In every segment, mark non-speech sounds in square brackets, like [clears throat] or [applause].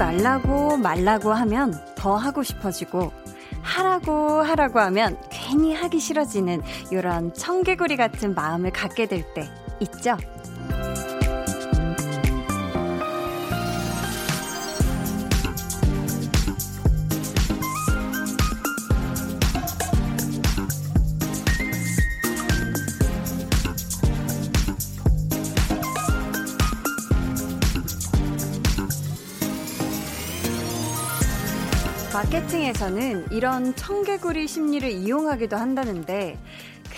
말라고 말라고 하면 더 하고 싶어지고 하라고 하라고 하면 괜히 하기 싫어지는 이런 청개구리 같은 마음을 갖게 될 때 있죠? 마케팅에서는 이런 청개구리 심리를 이용하기도 한다는데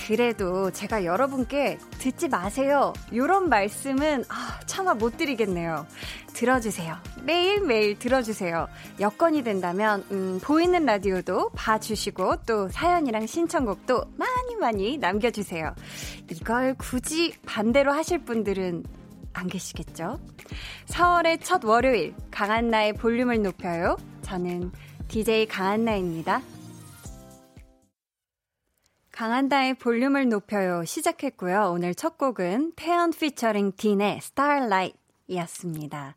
그래도 제가 여러분께 듣지 마세요. 이런 말씀은 아, 차마 못 드리겠네요. 들어주세요. 매일매일 들어주세요. 여건이 된다면 음, 보이는 라디오도 봐주시고 또 사연이랑 신청곡도 많이 많이 남겨주세요. 이걸 굳이 반대로 하실 분들은 안 계시겠죠? 4월의 첫 월요일 강한 나의 볼륨을 높여요. 저는 DJ 강한나입니다. 강한나의 볼륨을 높여요 시작했고요. 오늘 첫 곡은 태연 피처링 딘의 Starlight 이었습니다.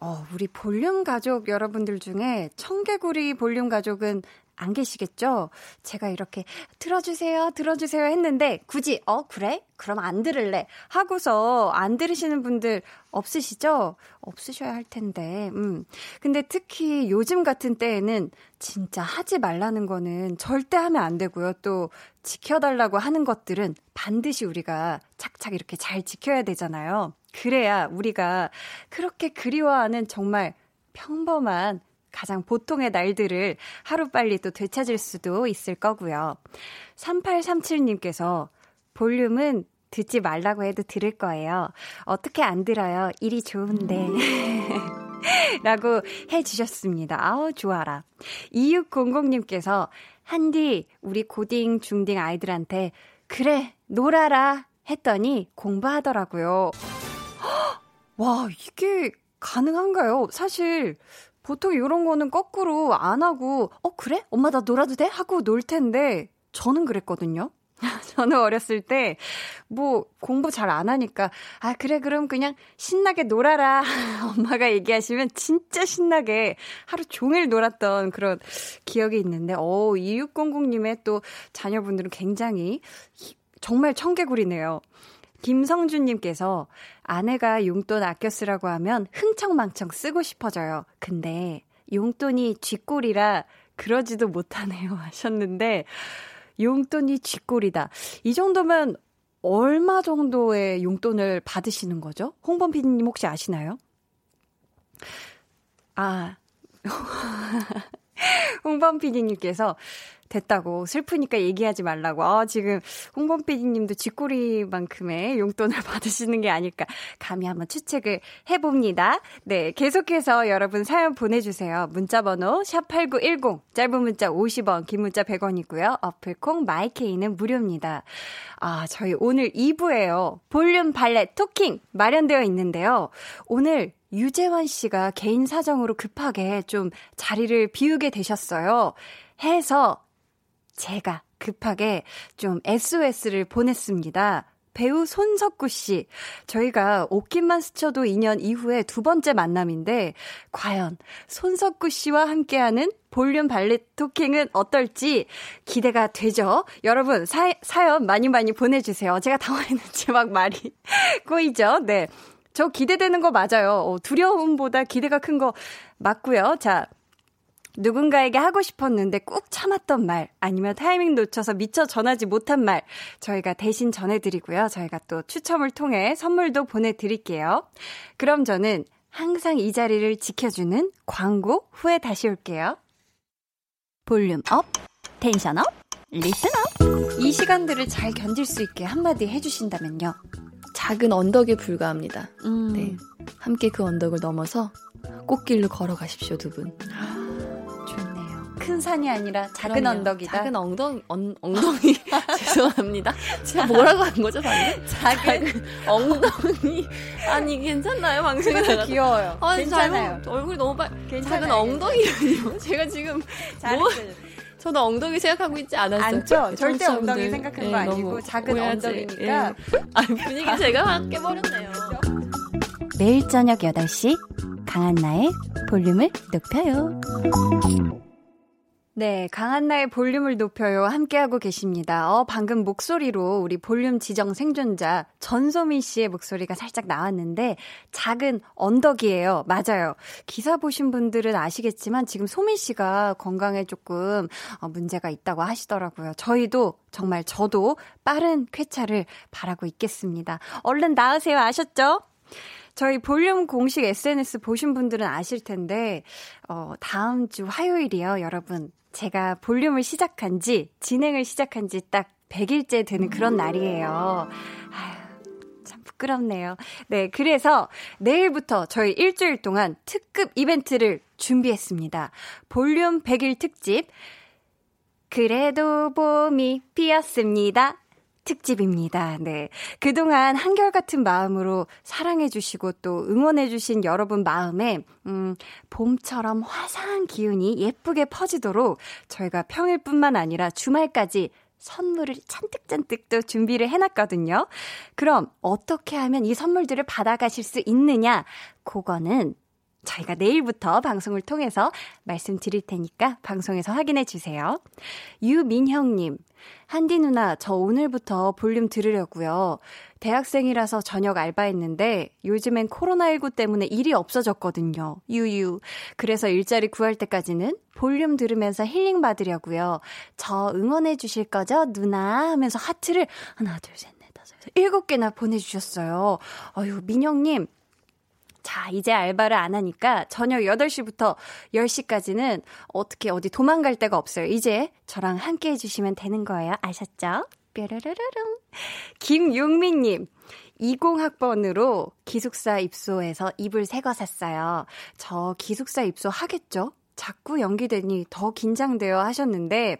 어, 우리 볼륨 가족 여러분들 중에 청개구리 볼륨 가족은 안 계시겠죠? 제가 이렇게 들어주세요, 들어주세요 했는데 굳이 어 그래? 그럼 안 들을래 하고서 안 들으시는 분들 없으시죠? 없으셔야 할 텐데. 음. 근데 특히 요즘 같은 때에는 진짜 하지 말라는 거는 절대 하면 안 되고요. 또 지켜달라고 하는 것들은 반드시 우리가 착착 이렇게 잘 지켜야 되잖아요. 그래야 우리가 그렇게 그리워하는 정말 평범한 가장 보통의 날들을 하루빨리 또 되찾을 수도 있을 거고요. 3837님께서 볼륨은 듣지 말라고 해도 들을 거예요. 어떻게 안 들어요? 일이 좋은데. [laughs] 라고 해주셨습니다. 아우, 좋아라. 2600님께서, 한디, 우리 고딩, 중딩 아이들한테, 그래, 놀아라. 했더니 공부하더라고요. [gasps] 와, 이게 가능한가요? 사실, 보통 이런 거는 거꾸로 안 하고, 어, 그래? 엄마 나 놀아도 돼? 하고 놀 텐데, 저는 그랬거든요. [laughs] 저는 어렸을 때, 뭐, 공부 잘 안 하니까, 아, 그래, 그럼 그냥 신나게 놀아라. [laughs] 엄마가 얘기하시면 진짜 신나게 하루 종일 놀았던 그런 기억이 있는데, 어, 2600님의 또 자녀분들은 굉장히 정말 청개구리네요. 김성준님께서 아내가 용돈 아껴 쓰라고 하면 흥청망청 쓰고 싶어져요. 근데 용돈이 쥐꼬리라 그러지도 못하네요 [laughs] 하셨는데 용돈이 쥐꼬리다. 이 정도면 얼마 정도의 용돈을 받으시는 거죠? 홍범 PD님 혹시 아시나요? 아, [laughs] 홍범 PD님께서 됐다고 슬프니까 얘기하지 말라고. 아, 지금 홍범 PD님도 쥐꼬리만큼의 용돈을 [laughs] 받으시는 게 아닐까 감히 한번 추측을 해봅니다. 네, 계속해서 여러분 사연 보내주세요. 문자번호 샵 8910 짧은 문자 50원, 긴 문자 100원이고요. 어플콩 마이케이는 무료입니다. 아, 저희 오늘 2부에요. 볼륨 발레 토킹 마련되어 있는데요. 오늘 유재환 씨가 개인 사정으로 급하게 좀 자리를 비우게 되셨어요. 해서 제가 급하게 좀 SOS를 보냈습니다. 배우 손석구 씨. 저희가 옷깃만 스쳐도 2년 이후에 두 번째 만남인데, 과연 손석구 씨와 함께하는 볼륨 발렛 토킹은 어떨지 기대가 되죠? 여러분, 사, 사연 많이 많이 보내주세요. 제가 당황했는지 막 말이 [laughs] 꼬이죠? 네. 저 기대되는 거 맞아요. 어, 두려움보다 기대가 큰 거 맞고요. 자, 누군가에게 하고 싶었는데 꾹 참았던 말, 아니면 타이밍 놓쳐서 미처 전하지 못한 말, 저희가 대신 전해드리고요. 저희가 또 추첨을 통해 선물도 보내드릴게요. 그럼 저는 항상 이 자리를 지켜주는 광고 후에 다시 올게요. volume up, tension up, listen up. 이 시간들을 잘 견딜 수 있게 한마디 해주신다면요. 작은 언덕에 불과합니다. 음. 네. 함께 그 언덕을 넘어서 꽃길로 걸어가십시오, 두 분. 큰 산이 아니라 작은 그럼요. 언덕이다. 작은 엉덩, 언, 엉덩이. [laughs] [laughs] 죄송합니다. 제가 뭐라고 한 거죠, 방금? 작은, 작은 엉덩이. 아니, 괜찮나요, 방송에 서 귀여워요. 아, 괜찮아요. 잘못, 얼굴이 너무 빨. 괜찮아요. 작은 엉덩이라니요. [laughs] 제가 지금. 뭐, 저도 엉덩이 생각하고 있지 않았어요. 안죠. 절대 엉덩이 생각한 네, 거 아니고 작은 오해하지. 엉덩이니까. 예. 아, 분위기 제가 확 깨버렸네요. 매일 저녁 8시 강한나의 볼륨을 높여요. 네, 강한나의 볼륨을 높여요. 함께하고 계십니다. 어, 방금 목소리로 우리 볼륨 지정 생존자 전소민 씨의 목소리가 살짝 나왔는데, 작은 언덕이에요. 맞아요. 기사 보신 분들은 아시겠지만, 지금 소민 씨가 건강에 조금 어, 문제가 있다고 하시더라고요. 저희도, 정말 저도 빠른 쾌차를 바라고 있겠습니다. 얼른 나으세요. 아셨죠? 저희 볼륨 공식 SNS 보신 분들은 아실 텐데, 어, 다음 주 화요일이요, 여러분. 제가 볼륨을 시작한 지, 진행을 시작한 지 딱 100일째 되는 그런 날이에요. 아휴, 참 부끄럽네요. 네, 그래서 내일부터 저희 일주일 동안 특급 이벤트를 준비했습니다. 볼륨 100일 특집. 그래도 봄이 피었습니다. 특집입니다. 네. 그동안 한결같은 마음으로 사랑해주시고 또 응원해주신 여러분 마음에, 음, 봄처럼 화사한 기운이 예쁘게 퍼지도록 저희가 평일뿐만 아니라 주말까지 선물을 잔뜩잔뜩 또 준비를 해놨거든요. 그럼 어떻게 하면 이 선물들을 받아가실 수 있느냐? 그거는 저희가 내일부터 방송을 통해서 말씀드릴 테니까 방송에서 확인해 주세요. 유민형님, 한디 누나, 저 오늘부터 볼륨 들으려고요. 대학생이라서 저녁 알바했는데 요즘엔 코로나19 때문에 일이 없어졌거든요. 유유. 그래서 일자리 구할 때까지는 볼륨 들으면서 힐링 받으려고요. 저 응원해 주실 거죠? 누나 하면서 하트를 하나, 둘, 셋, 넷, 다섯, 일곱 개나 보내주셨어요. 어유 민영님, 자, 이제 알바를 안 하니까 저녁 8시부터 10시까지는 어떻게 어디 도망갈 데가 없어요. 이제 저랑 함께 해주시면 되는 거예요. 아셨죠? 뾰르르르릉. 김용민님. 20학번으로 기숙사 입소해서 이불 새 거 샀어요. 저 기숙사 입소 하겠죠? 자꾸 연기되니 더 긴장돼요 하셨는데,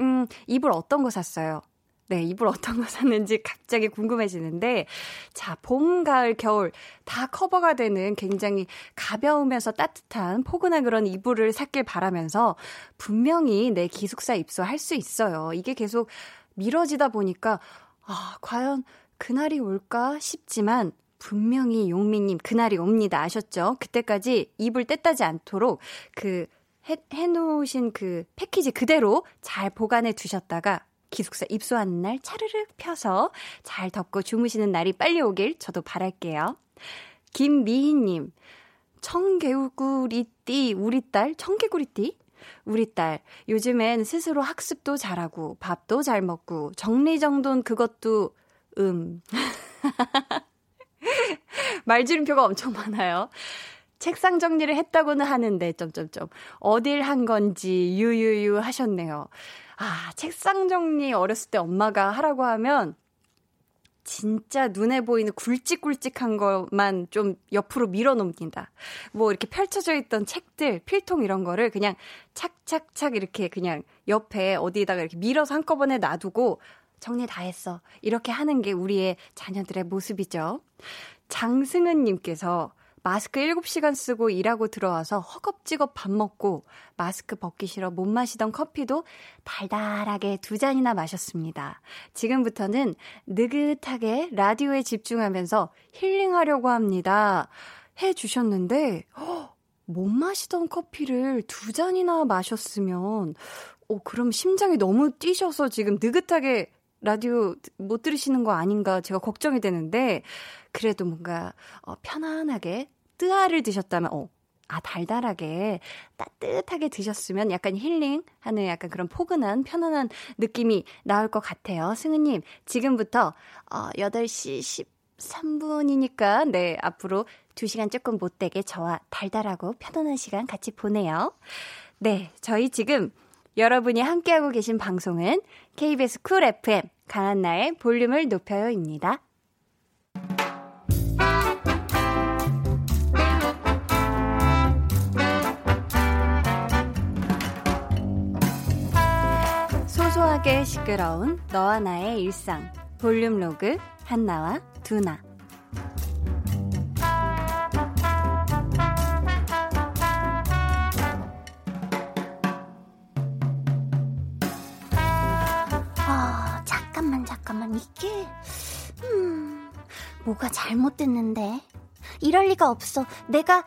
음, 이불 어떤 거 샀어요? 네, 이불 어떤 거 샀는지 갑자기 궁금해지는데, 자, 봄, 가을, 겨울 다 커버가 되는 굉장히 가벼우면서 따뜻한 포근한 그런 이불을 샀길 바라면서 분명히 내 기숙사 입소할 수 있어요. 이게 계속 미뤄지다 보니까, 아, 과연 그날이 올까 싶지만, 분명히 용미님 그날이 옵니다. 아셨죠? 그때까지 이불 떼따지 않도록 그 해, 해놓으신 그 패키지 그대로 잘 보관해 두셨다가 기숙사 입소하는 날 차르르 펴서 잘 덮고 주무시는 날이 빨리 오길 저도 바랄게요. 김미희님, 청개구리띠, 우리 딸, 청개구리띠? 우리 딸, 요즘엔 스스로 학습도 잘하고, 밥도 잘 먹고, 정리정돈 그것도, 음. [laughs] 말지름표가 엄청 많아요. 책상 정리를 했다고는 하는데, 점점점. 어딜 한 건지, 유유유 하셨네요. 아, 책상 정리 어렸을 때 엄마가 하라고 하면 진짜 눈에 보이는 굵직굵직한 것만 좀 옆으로 밀어 놓습니다. 뭐 이렇게 펼쳐져 있던 책들, 필통 이런 거를 그냥 착착착 이렇게 그냥 옆에 어디에다가 이렇게 밀어서 한꺼번에 놔두고 정리 다 했어. 이렇게 하는 게 우리의 자녀들의 모습이죠. 장승은 님께서 마스크 7시간 쓰고 일하고 들어와서 허겁지겁 밥 먹고 마스크 벗기 싫어 못 마시던 커피도 달달하게 두 잔이나 마셨습니다. 지금부터는 느긋하게 라디오에 집중하면서 힐링하려고 합니다. 해 주셨는데, 못 마시던 커피를 두 잔이나 마셨으면, 어, 그럼 심장이 너무 뛰셔서 지금 느긋하게 라디오 못 들으시는 거 아닌가 제가 걱정이 되는데, 그래도 뭔가, 어, 편안하게 뜨아를 드셨다면, 어, 아, 달달하게, 따뜻하게 드셨으면 약간 힐링하는 약간 그런 포근한, 편안한 느낌이 나올 것 같아요. 승은님, 지금부터, 어, 8시 13분이니까, 네, 앞으로 2시간 조금 못 되게 저와 달달하고 편안한 시간 같이 보내요. 네, 저희 지금 여러분이 함께하고 계신 방송은 KBS 쿨 FM 강한나의 볼륨을 높여요입니다. 시끄러운 너와 나의 일상. 볼륨 로그 한나와 두나. 아 잠깐만 잠깐만. 이게 음 뭐가 잘못됐는데? 이럴 리가 없어. 내가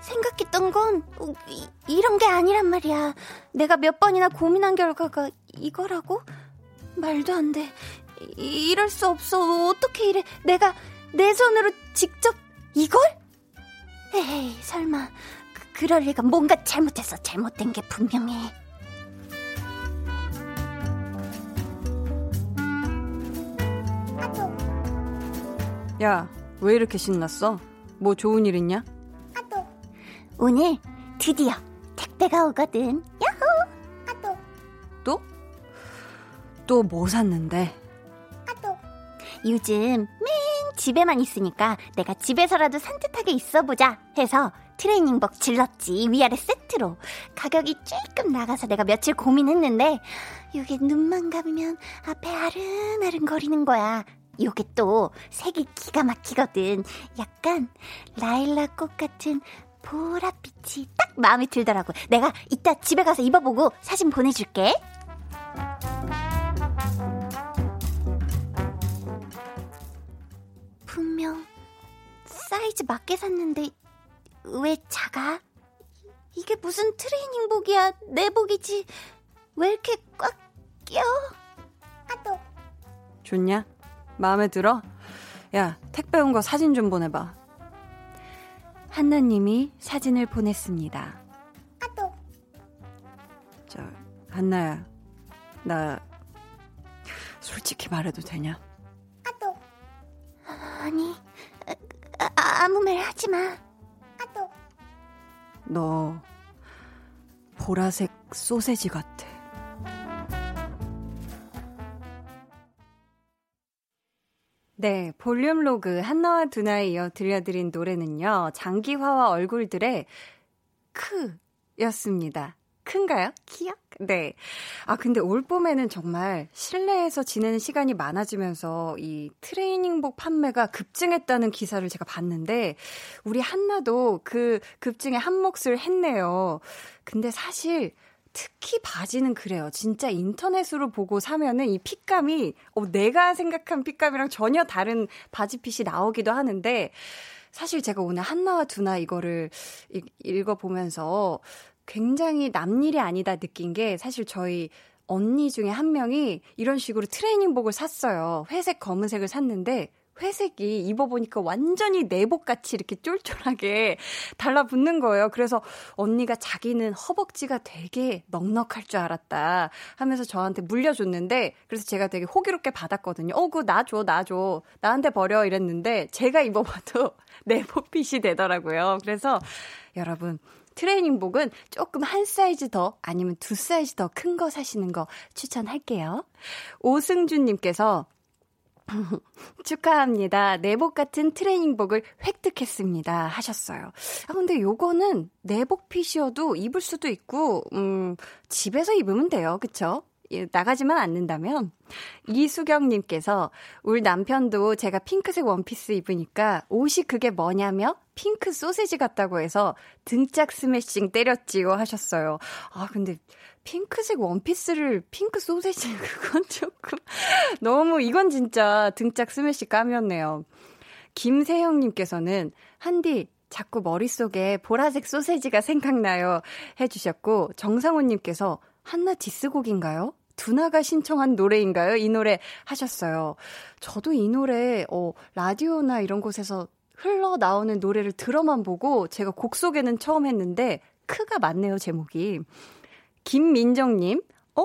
생각했던 건 어, 이, 이런 게 아니란 말이야. 내가 몇 번이나 고민한 결과가 이거라고? 말도 안 돼. 이, 이럴 수 없어. 어떻게 이래? 내가 내 손으로 직접 이걸? 에이, 설마. 그, 그럴 리가 뭔가 잘못했어. 잘못된 게 분명해. 야, 왜 이렇게 신났어? 뭐 좋은 일 있냐? 오늘 드디어 택배가 오거든. 야호! 또 뭐 샀는데? 요즘 맨 집에만 있으니까 내가 집에서라도 산뜻하게 있어보자 해서 트레이닝복 질렀지 위아래 세트로. 가격이 조금 나가서 내가 며칠 고민했는데 이게 눈만 감으면 앞에 아른아른 거리는 거야. 요게 또 색이 기가 막히거든. 약간 라일락 꽃 같은 보랏빛이 딱 마음에 들더라고. 내가 이따 집에 가서 입어보고 사진 보내줄게 분명 사이즈 맞게 샀는데 왜 작아? 이게 무슨 트레이닝복이야? 내 복이지. 왜 이렇게 꽉 껴? 아또 좋냐? 마음에 들어? 야, 택배 온 거 사진 좀 보내봐. 한나님이 사진을 보냈습니다. 아또 저, 한나야, 나 솔직히 말해도 되냐? 아니 아, 아무 말 하지 마. 아또 너 보라색 소세지 같아. 네, 볼륨 로그 한나와 두나에 이어 들려드린 노래는요, 장기화와 얼굴들의 크였습니다. 큰가요? 키요? 네. 아, 근데 올 봄에는 정말 실내에서 지내는 시간이 많아지면서 이 트레이닝복 판매가 급증했다는 기사를 제가 봤는데, 우리 한나도 그 급증에 한 몫을 했네요. 근데 사실, 특히 바지는 그래요. 진짜 인터넷으로 보고 사면은 이 핏감이, 어, 내가 생각한 핏감이랑 전혀 다른 바지 핏이 나오기도 하는데, 사실 제가 오늘 한나와 두나 이거를 읽어보면서 굉장히 남일이 아니다 느낀 게 사실 저희 언니 중에 한 명이 이런 식으로 트레이닝복을 샀어요. 회색, 검은색을 샀는데 회색이 입어보니까 완전히 내복같이 이렇게 쫄쫄하게 [laughs] 달라붙는 거예요. 그래서 언니가 자기는 허벅지가 되게 넉넉할 줄 알았다 하면서 저한테 물려줬는데 그래서 제가 되게 호기롭게 받았거든요. 어, 그거 놔줘, 놔줘. 나한테 버려 이랬는데 제가 입어봐도 [laughs] 내복핏이 되더라고요. 그래서 여러분 트레이닝복은 조금 한 사이즈 더 아니면 두 사이즈 더 큰 거 사시는 거 추천할게요. 오승준님께서 [laughs] 축하합니다. 내복 같은 트레이닝복을 획득했습니다. 하셨어요. 아, 근데 요거는 내복 핏이어도 입을 수도 있고, 음, 집에서 입으면 돼요. 그쵸? 예, 나가지만 않는다면 이수경님께서 우리 남편도 제가 핑크색 원피스 입으니까 옷이 그게 뭐냐며 핑크 소세지 같다고 해서 등짝 스매싱 때렸지요 하셨어요. 아 근데 핑크색 원피스를 핑크 소세지 [laughs] 그건 조금 너무 이건 진짜 등짝 스매시 까였네요. 김세형님께서는 한디 자꾸 머릿속에 보라색 소세지가 생각나요 해주셨고 정상호님께서 한나 디스곡인가요? 두나가 신청한 노래인가요? 이 노래 하셨어요. 저도 이 노래, 어, 라디오나 이런 곳에서 흘러 나오는 노래를 들어만 보고 제가 곡 소개는 처음 했는데, 크가 맞네요, 제목이. 김민정 님, 어?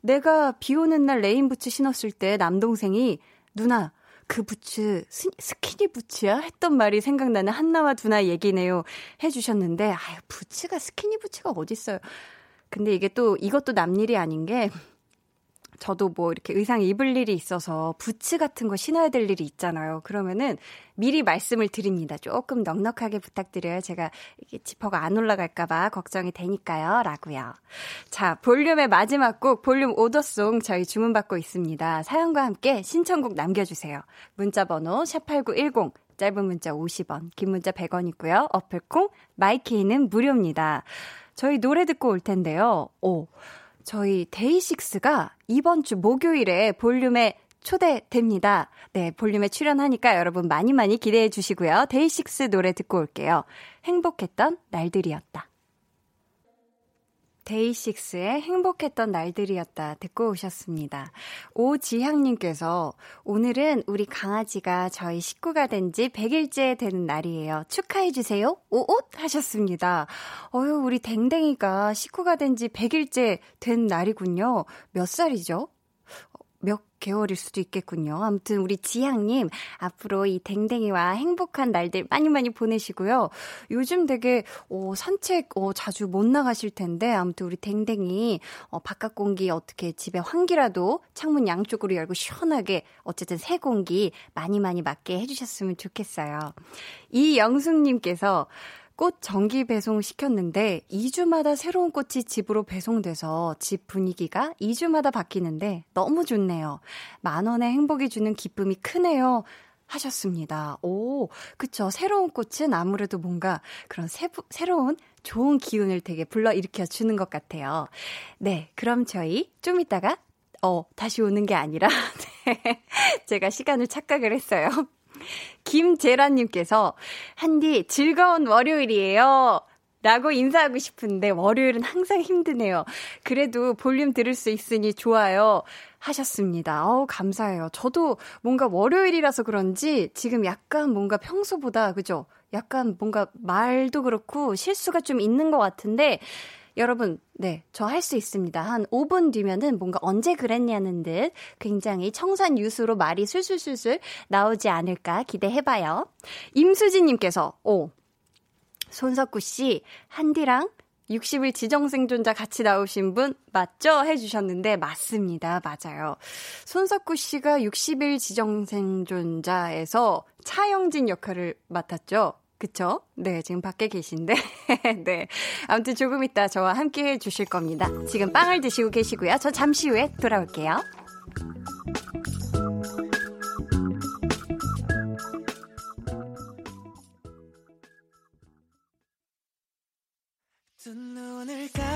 내가 비 오는 날 rain 부츠 신었을 때 남동생이, 누나, 그 부츠 스, 스키니 부츠야? 했던 말이 생각나는 한나와 두나 얘기네요. 해주셨는데, 아유, 부츠가 스키니 부츠가 어딨어요. 근데 이게 또, 이것도 남일이 아닌 게, 저도 뭐 이렇게 의상 입을 일이 있어서 부츠 같은 거 신어야 될 일이 있잖아요. 그러면은 미리 말씀을 드립니다. 조금 넉넉하게 부탁드려요. 제가 이게 지퍼가 안 올라갈까봐 걱정이 되니까요. 라고요. 자, 볼륨의 마지막 곡, 볼륨 order song 저희 주문받고 있습니다. 사연과 함께 신청곡 남겨주세요. 문자번호 샵8910, 짧은 문자 50원, 긴 문자 100원이고요. 어플콩, 마이케이는 무료입니다. 저희 노래 듣고 올 텐데요. 오. 저희 데이식스가 이번 주 목요일에 볼륨에 초대됩니다. 네, 볼륨에 출연하니까 여러분 많이 많이 기대해 주시고요. 데이식스 노래 듣고 올게요. 행복했던 날들이었다. 데이식스의 행복했던 날들이었다 듣고 오셨습니다. 오지향님께서 오늘은 우리 강아지가 저희 식구가 된 지 100일째 되는 날이에요. 축하해주세요. 오옷 하셨습니다. 어유 우리 댕댕이가 식구가 된 지 100일째 된 날이군요. 몇 살이죠? 몇 개월일 수도 있겠군요. 아무튼 우리 지향님 앞으로 이 댕댕이와 행복한 날들 많이 많이 보내시고요. 요즘 되게 어, 산책 어, 자주 못 나가실 텐데 아무튼 우리 댕댕이 어, 바깥 공기 어떻게 집에 환기라도 창문 양쪽으로 열고 시원하게 어쨌든 새 공기 많이 많이 맞게 해주셨으면 좋겠어요. 이영숙님께서 꽃 정기 배송 시켰는데 2주마다 새로운 꽃이 집으로 배송돼서 집 분위기가 2주마다 바뀌는데 너무 좋네요. 만 원의 행복이 주는 기쁨이 크네요. 하셨습니다. 오, 그쵸. 새로운 꽃은 아무래도 뭔가 그런 새, 새로운 좋은 기운을 되게 불러일으켜 주는 것 같아요. 네, 그럼 저희 좀 이따가 어, 다시 오는 게 아니라, [laughs] 네, 제가 시간을 착각을 했어요. 김재란님께서, 한디, 즐거운 월요일이에요. 라고 인사하고 싶은데, 월요일은 항상 힘드네요. 그래도 볼륨 들을 수 있으니 좋아요. 하셨습니다. 어우, 감사해요. 저도 뭔가 월요일이라서 그런지 지금 약간 뭔가 평소보다, 그죠? 약간 뭔가 말도 그렇고 실수가 좀 있는 것 같은데, 여러분, 네, 저 할 수 있습니다. 한 5분 뒤면은 뭔가 언제 그랬냐는 듯 굉장히 청산 유수로 말이 술술술술 나오지 않을까 기대해봐요. 임수진님께서, 오, 손석구 씨, 한디랑 60일 지정생존자 같이 나오신 분 맞죠? 해주셨는데 맞습니다. 맞아요. 손석구 씨가 60일 지정생존자에서 차영진 역할을 맡았죠. 그쵸? 네, 지금 밖에 계신데. [laughs] 네. 아무튼 조금 이따 저와 함께 해 주실 겁니다. 지금 빵을 드시고 계시고요. 저 잠시 후에 돌아올게요. 두 눈을 감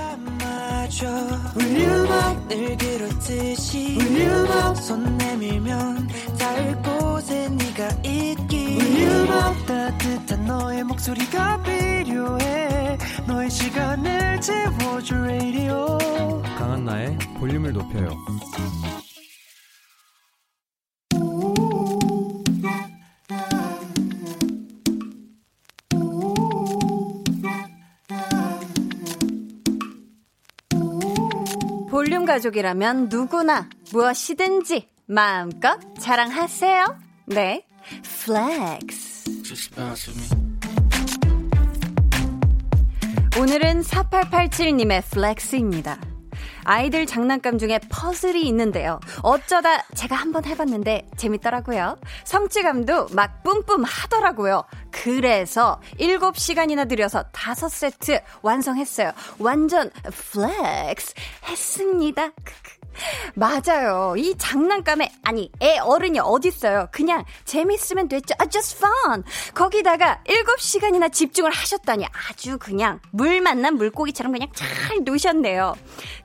아줘. 울륨업 늘 그렇듯이 울륨업 손 내밀면 닿을 곳에 네가 있기. 울륨업 따뜻한 너의 목소리가 필요해. 너의 시간을 채워줄 radio. 강한나의 볼륨을 높여요 볼륨 가족이라면 누구나 무엇이든지 마음껏 자랑하세요. 네, flex. 오늘은 4887님의 flex입니다. 아이들 장난감 중에 퍼즐이 있는데요. 어쩌다 제가 한번 해봤는데 재밌더라고요. 성취감도 막 뿜뿜 하더라고요. 그래서 7시간이나 들여서 5세트 완성했어요. 완전 flex 했습니다. 맞아요. 이 장난감에 아니 애 어른이 어딨어요. 그냥 재밌으면 됐죠. 아, just fun. 거기다가 7시간이나 집중을 하셨다니 아주 그냥 물 만난 물고기처럼 그냥 잘 노셨네요.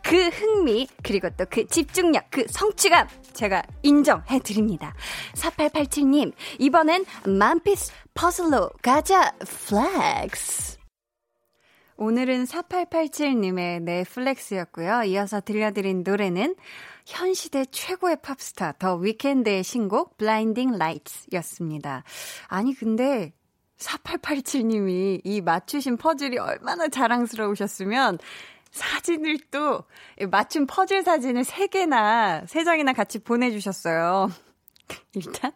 그 흥미 그리고 또 그 집중력 그 성취감 제가 인정해 드립니다. 4887님 이번엔 만 piece 퍼즐로 가자 flex. 오늘은 4887님의 flex였고요. 이어서 들려드린 노래는 현 시대 최고의 팝스타 더 위켄드의 신곡 Blinding Lights였습니다. 아니 근데 4887님이 이 맞추신 퍼즐이 얼마나 자랑스러우셨으면 사진을 또 맞춤 퍼즐 사진을 3개나 3장이나 같이 보내주셨어요. [laughs] 일단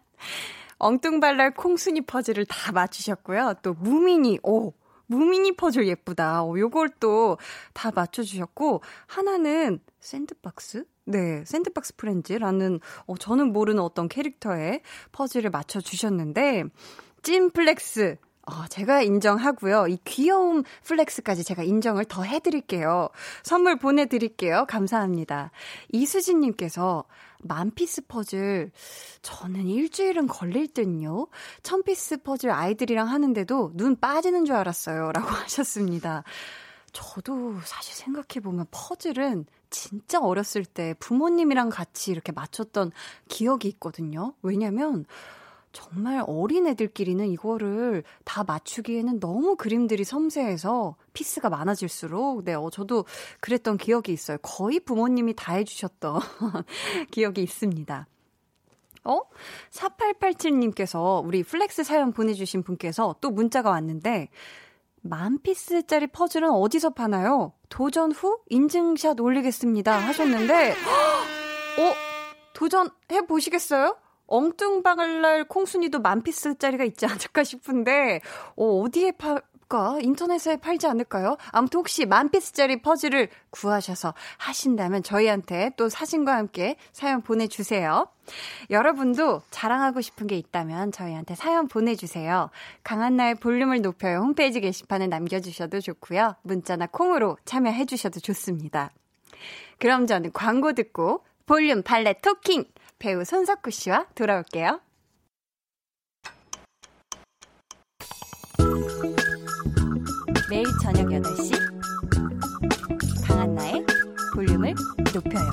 엉뚱발랄 콩순이 퍼즐을 다 맞추셨고요. 또 무민이 오 무미니 퍼즐 예쁘다. 어, 요걸 또 다 맞춰주셨고, 하나는 샌드박스? 네, 샌드박스 프렌즈라는, 어, 저는 모르는 어떤 캐릭터의 퍼즐을 맞춰주셨는데, 찐flex. 어, 제가 인정하고요. 이 귀여움 flex까지 제가 인정을 더 해드릴게요. 선물 보내드릴게요. 감사합니다. 이수진님께서 만피스 퍼즐, 저는 일주일은 걸릴 듯요. 천피스 퍼즐 아이들이랑 하는데도 눈 빠지는 줄 알았어요. 라고 [laughs] 하셨습니다. 저도 사실 생각해보면 퍼즐은 진짜 어렸을 때 부모님이랑 같이 이렇게 맞췄던 기억이 있거든요. 왜냐면 정말 어린 애들끼리는 이거를 다 맞추기에는 너무 그림들이 섬세해서 피스가 많아질수록, 네, 어, 저도 그랬던 기억이 있어요. 거의 부모님이 다 해주셨던 [laughs] 기억이 있습니다. 어? 4887님께서 우리 flex 사연 보내주신 분께서 또 문자가 왔는데, 만 piece짜리 퍼즐은 어디서 파나요? 도전 후 인증샷 올리겠습니다. 하셨는데, [gasps] 어? 도전해 보시겠어요? 엉뚱발랄 콩순이도 만 piece짜리가 있지 않을까 싶은데, 어, 어디에 파? 인터넷에 팔지 않을까요? 아무튼 혹시 만 피스짜리 퍼즐을 구하셔서 하신다면 저희한테 또 사진과 함께 사연 보내주세요. 여러분도 자랑하고 싶은 게 있다면 저희한테 사연 보내주세요. 강한나의 볼륨을 높여요. 홈페이지 게시판에 남겨주셔도 좋고요. 문자나 콩으로 참여해주셔도 좋습니다. 그럼 저는 광고 듣고 볼륨 발레 토킹 배우 손석구 씨와 돌아올게요. 매일 저녁 8시 강한나의 볼륨을 높여요.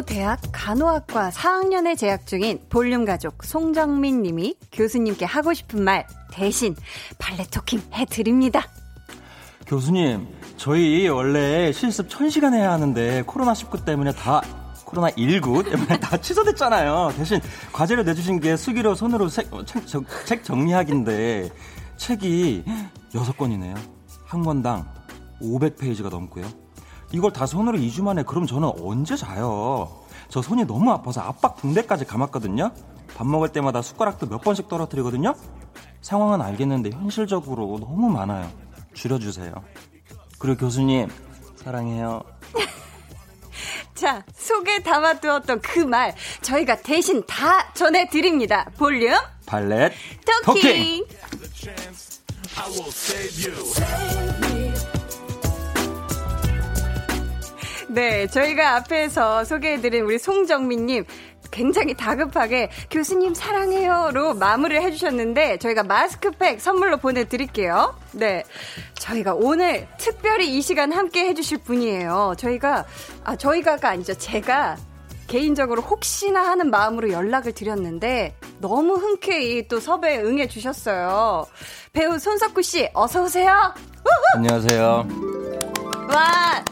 모 대학 간호학과 4학년에 재학 중인 볼륨 가족 송정민 님이 교수님께 하고 싶은 말 대신 발레 토킹 해드립니다. 교수님, 저희 원래 실습 1000시간 해야 하는데 코로나19 때문에 다 코로나19 때문에 다 취소됐잖아요. 대신 과제를 내주신 게 수기로 손으로 책, 어, 책, 책 정리하기인데 책이 6권이네요. 한 권당 500페이지가 넘고요. 이걸 다 손으로 2주 만에 그럼 저는 언제 자요? 저 손이 너무 아파서 압박 붕대까지 감았거든요. 밥 먹을 때마다 숟가락도 몇 번씩 떨어뜨리거든요. 상황은 알겠는데 현실적으로 너무 많아요. 줄여주세요. 그리고 교수님, 사랑해요. [laughs] 자, 속에 담아두었던 그 말, 저희가 대신 다 전해드립니다. 볼륨, 발렛, 토킹! 토킹. 네, 저희가 앞에서 소개해드린 우리 송정민님, 굉장히 다급하게 교수님 사랑해요로 마무리를 해주셨는데 저희가 마스크팩 선물로 보내드릴게요. 네. 저희가 오늘 특별히 이 시간 함께 해주실 분이에요. 저희가, 아, 저희가가 아니죠. 제가 개인적으로 혹시나 하는 마음으로 연락을 드렸는데 너무 흔쾌히 또 섭외에 응해 주셨어요. 배우 손석구 씨, 어서 오세요. 안녕하세요. 와,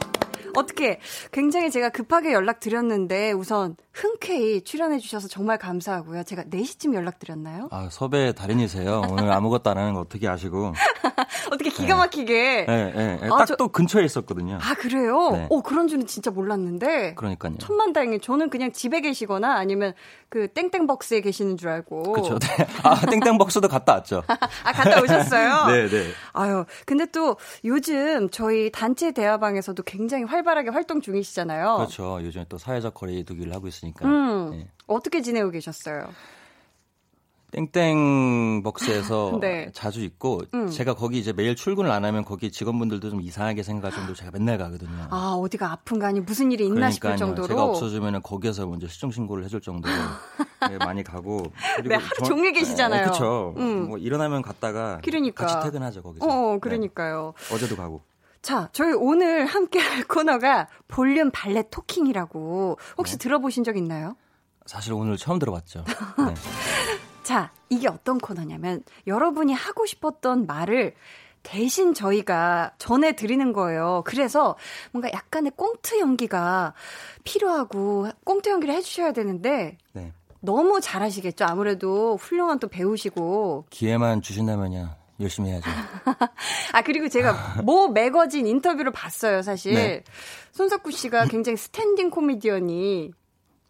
어떻게 굉장히 제가 급하게 연락드렸는데 우선 흔쾌히 출연해 주셔서 정말 감사하고요. 제가 4시쯤 연락드렸나요? 아, 섭외 달인이세요. 오늘 아무것도 안 하는 거 어떻게 아시고. [laughs] 어떻게 기가 막히게. 네, 네, 네. 아, 딱또 저... 근처에 있었거든요. 아, 그래요? 네. 오, 그런 줄은 진짜 몰랐는데. 그러니까요. 천만 다행히 저는 그냥 집에 계시거나 아니면 그 땡땡벅스에 계시는 줄 알고. 그렇죠. 아, 땡땡벅스도 갔다 왔죠. [laughs] 아, 갔다 오셨어요? [laughs] 네, 네. 아유, 근데 또 요즘 저희 단체 대화방에서도 굉장히 활발 하게 활동 중이시잖아요. 그렇죠. 요즘에 또 사회적 거리 두기를 하고 있으니까. 음, 네. 어떻게 지내고 계셨어요? 땡땡 벅스에서 [laughs] 네. 자주 있고 음. 제가 거기 이제 매일 출근을 안 하면 거기 직원분들도 좀 이상하게 생각할 정도로 제가 맨날 가거든요. 아 어디가 아픈가 아니 무슨 일이 있나 그러니까요. 싶을 정도로 제가 없어지면 거기에서 먼저 시정 신고를 해줄 정도로 네, [laughs] 많이 가고 그리고 네, 하루 종일 계시잖아요. 네, 그렇죠. 음. 뭐 일어나면 갔다가 그러니까. 같이 퇴근하죠 거기서. 어, 네. 그러니까요. 어제도 가고. 자, 저희 오늘 함께 할 코너가 볼륨 발레 토킹이라고 혹시 네. 들어보신 적 있나요? 사실 오늘 처음 들어봤죠. [laughs] 네. 자, 이게 어떤 코너냐면 여러분이 하고 싶었던 말을 대신 저희가 전해드리는 거예요. 그래서 뭔가 약간의 꽁트 연기가 필요하고 꽁트 연기를 해주셔야 되는데 네. 너무 잘하시겠죠. 아무래도 훌륭한 또 배우시고 기회만 주신다면요. 열심히 해야죠. [laughs] 아, 그리고 제가 모 매거진 인터뷰를 봤어요, 사실. 네. 손석구 씨가 굉장히 standing 코미디언이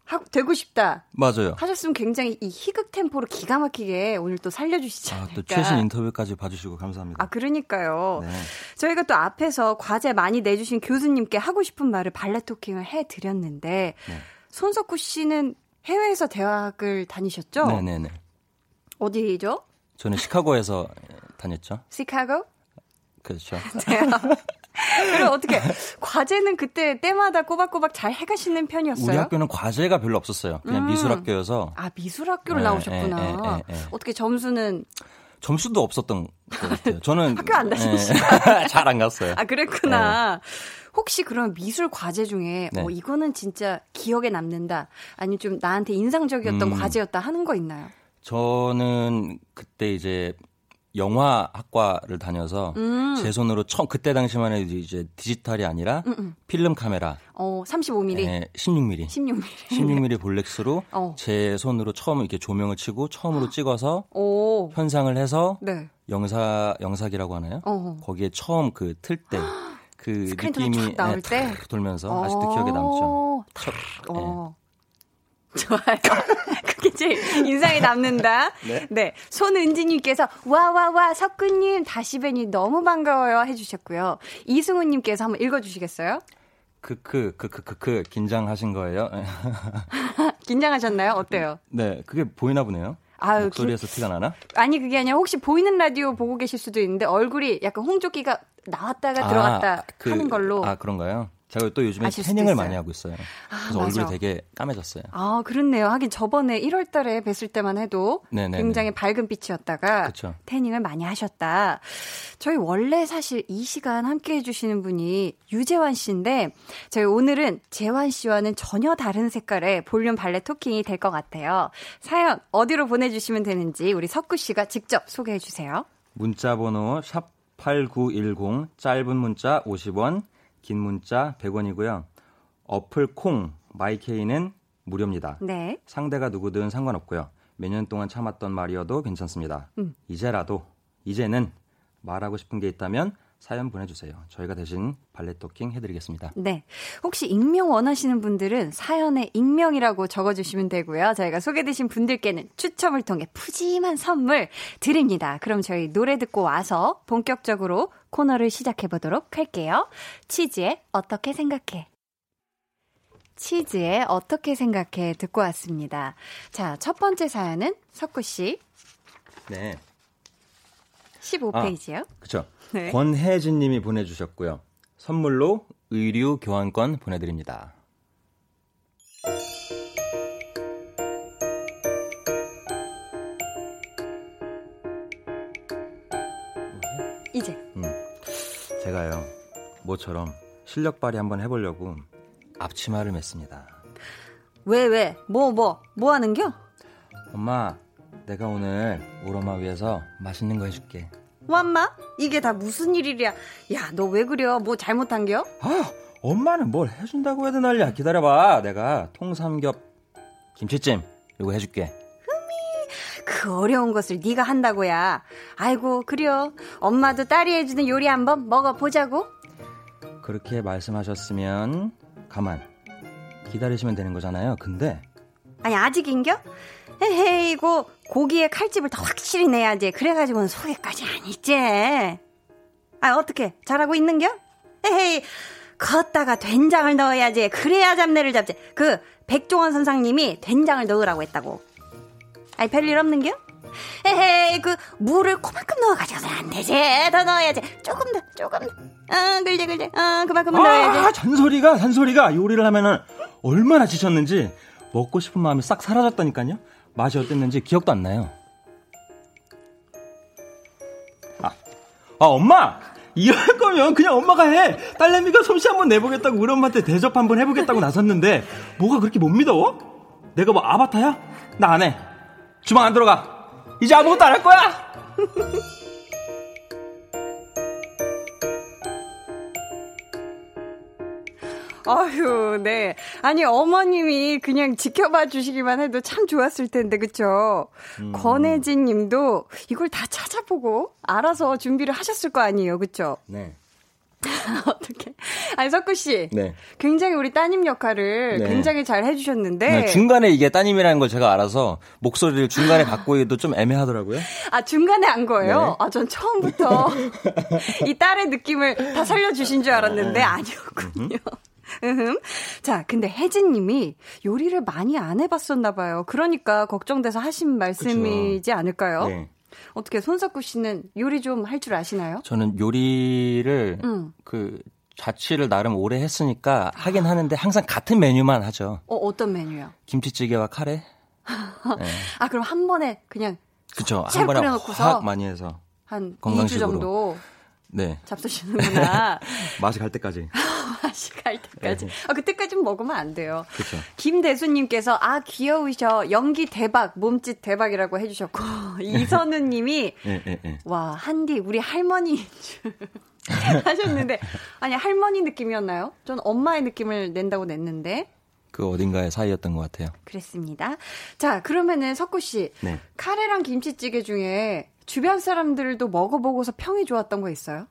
하, 되고 싶다. 맞아요. 하셨으면 굉장히 이 희극 템포로 기가 막히게 오늘 또 살려주시지 않을까. 아, 또 최신 인터뷰까지 봐주시고 감사합니다. 아, 그러니까요. 네. 저희가 또 앞에서 과제 많이 내주신 교수님께 하고 싶은 말을 발레 talking을 해드렸는데 네. 손석구 씨는 해외에서 대학을 다니셨죠? 네네네. 어디죠? 저는 시카고에서 다녔죠. 시카고? 그렇죠. [laughs] 그럼 어떻게 과제는 그때 때마다 꼬박꼬박 잘 해가시는 편이었어요? 우리 학교는 과제가 별로 없었어요. 그냥 음. 미술학교여서. 아 미술학교를 네, 나오셨구나. 네, 네, 네, 어떻게 점수는 점수도 없었던 것 같아요. 저는 [laughs] 학교 안 다니시죠? [laughs] 잘안 갔어요. 아 그랬구나. 네. 혹시 그런 미술 과제 중에 네. 어 이거는 진짜 기억에 남는다. 아니 좀 나한테 인상적이었던 음. 과제였다 하는 거 있나요? 저는 그때 이제 영화학과를 다녀서 음. 제 손으로 처음 그때 당시만 해도 이제 디지털이 아니라 음음. 음. 필름 카메라 어 35mm 네, 16mm 16mm 16mm 볼렉스로 [laughs] 어. 제 손으로 처음 이렇게 조명을 치고 처음으로 찍어서 오. 현상을 해서 네. 영사 영사기라고 하나요? 어 거기에 처음 그 틀 때 [gasps] 그 느낌이 나올 네, 때 돌면서 아직도 기억에 남죠. 첫, 어. 좋아요. [laughs] 그게 제일 인상이 남는다. 네. 네. 손은지님께서, 와, 와, 와, 석구님, 다시 뵈니 너무 반가워요. 해주셨고요. 이승우님께서 한번 읽어주시겠어요? 크크, 크크, 크크, 긴장하신 거예요? [laughs] 긴장하셨나요? 어때요? 네, 그게 보이나 보네요. 아유, 목소리에서 기... 티가 나나? 아니, 그게 아니라 혹시 보이는 라디오 보고 계실 수도 있는데 얼굴이 약간 홍조끼가 나왔다가 아, 들어갔다 그, 하는 걸로. 아, 그런가요? 제가 또 요즘에 태닝을 많이 하고 있어요. 아, 그래서. 얼굴이 되게 까매졌어요. 아, 그렇네요. 하긴 저번에 1월 달에 뵀을 때만 해도 네네네. 굉장히 밝은 빛이었다가 그쵸. 태닝을 많이 하셨다. 저희 원래 사실 이 시간 함께 해주시는 분이 유재환 씨인데 저희 오늘은 재환 씨와는 전혀 다른 색깔의 볼륨 발레 토킹이 될 것 같아요. 사연 어디로 보내주시면 되는지 우리 석구 씨가 직접 소개해 주세요. 문자 번호 샵8910 짧은 문자 50원 긴 문자 100원이고요. 어플 콩 마이케이는 무료입니다. 네. 상대가 누구든 상관없고요. 몇 년 동안 참았던 말이어도 괜찮습니다. 음. 이제라도 이제는 말하고 싶은 게 있다면 사연 보내주세요. 저희가 대신 발레 토킹 해드리겠습니다. 네. 혹시 익명 원하시는 분들은 사연에 익명이라고 적어주시면 되고요. 저희가 소개되신 분들께는 추첨을 통해 푸짐한 선물 드립니다. 그럼 저희 노래 듣고 와서 본격적으로 코너를 시작해보도록 할게요. 치즈의 어떻게 생각해? 치즈의 어떻게 생각해 듣고 왔습니다. 자, 첫 번째 사연은 석구 씨. 네. 15페이지요. 아, 그렇죠. 네. 권혜진 님이 보내주셨고요. 선물로 의류 교환권 보내드립니다. 이제. 음, 제가요, 모처럼 실력 발휘 한번 해보려고 앞치마를 맸습니다. 왜, 왜? 뭐, 뭐, 뭐 하는겨? 엄마, 내가 오늘 엄마 위해서 맛있는 거 해줄게. 엄마? 이게 다 무슨 일이랴? 야, 너 왜 그려? 뭐 잘못한 겨? 아, 엄마는 뭘 해준다고 해도 난리야. 기다려봐. 내가 통삼겹 김치찜 이거 해줄게. 흠이, 그 어려운 것을 네가 한다고야. 아이고, 그려. 엄마도 딸이 해주는 요리 한번 먹어보자고. 그렇게 말씀하셨으면 가만 기다리시면 되는 거잖아요. 근데 아니 아직인겨? 헤헤이고 고기에 칼집을 더 확실히 내야지. 그래가지고는 소개까지 아니지. 아 어떻게 잘하고 있는겨? 헤헤이 걷다가 된장을 넣어야지. 그래야 잡내를 잡지. 그 백종원 선상님이 된장을 넣으라고 했다고. 아이 별일 없는겨? 에헤이 그 물을 그만큼 넣어가지고는 안 되지. 더 넣어야지. 조금 더 조금 더. 아 글제 글제. 아 그만큼 아, 넣어야지. 잔소리가 잔소리가 요리를 하면은 얼마나 지쳤는지 먹고 싶은 마음이 싹 사라졌다니까요. 맛이 어땠는지 기억도 안 나요. 아, 아 엄마! 이럴 거면 그냥 엄마가 해! 딸내미가 솜씨 한번 내보겠다고 우리 엄마한테 대접 한번 해보겠다고 나섰는데 뭐가 그렇게 못 믿어? 내가 뭐 아바타야? 나 안 해. 주방 안 들어가. 이제 아무것도 안 할 거야! [laughs] 아유, 네. 아니, 어머님이 그냥 지켜봐 주시기만 해도 참 좋았을 텐데, 그쵸? 음. 권혜진 님도 이걸 다 찾아보고 알아서 준비를 하셨을 거 아니에요, 그쵸? 네. [laughs] 어떻게? 아니 석구 씨, 네. 굉장히 우리 따님 역할을 네. 굉장히 잘 해주셨는데 네, 중간에 이게 따님이라는 걸 제가 알아서 목소리를 중간에 바꾸기도 좀 애매하더라고요. 아 중간에 안 거예요? 네. 아전 처음부터 [laughs] 이 딸의 느낌을 다 살려주신 줄 알았는데 아니었군요. 자, 근데 혜진 님이 요리를 많이 안 해봤었나 봐요. 그러니까 걱정돼서 하신 말씀이지 그쵸. 않을까요? 네. 어떻게 손석구 씨는 요리 좀 할 줄 아시나요? 저는 요리를 음. 그 자취를 나름 오래 했으니까 하긴 하는데 항상 같은 메뉴만 하죠. 어, 어떤 메뉴요? 김치찌개와 카레. [laughs] 네. 아, 그럼 한 번에 그냥 그쵸. 한 번에 확 많이 해서 한 건강식으로. 2주 정도 네. 잡수시는구나. [laughs] 맛이 갈 때까지. [laughs] 맛이 갈 때까지. 네. 아, 그때까지는 먹으면 안 돼요. 그렇죠. 김대수님께서 아 귀여우셔 연기 대박 몸짓 대박이라고 해주셨고 [laughs] 이선우님이 네, 네, 네. 와 한디 우리 할머니인 줄 하셨는데 아니 할머니 느낌이었나요? 전 엄마의 느낌을 낸다고 냈는데. 그 어딘가의 사이였던 것 같아요. 그랬습니다. 자 그러면은 석구 씨 네. 카레랑 김치찌개 중에 주변 사람들도 먹어보고서 평이 좋았던 거 있어요?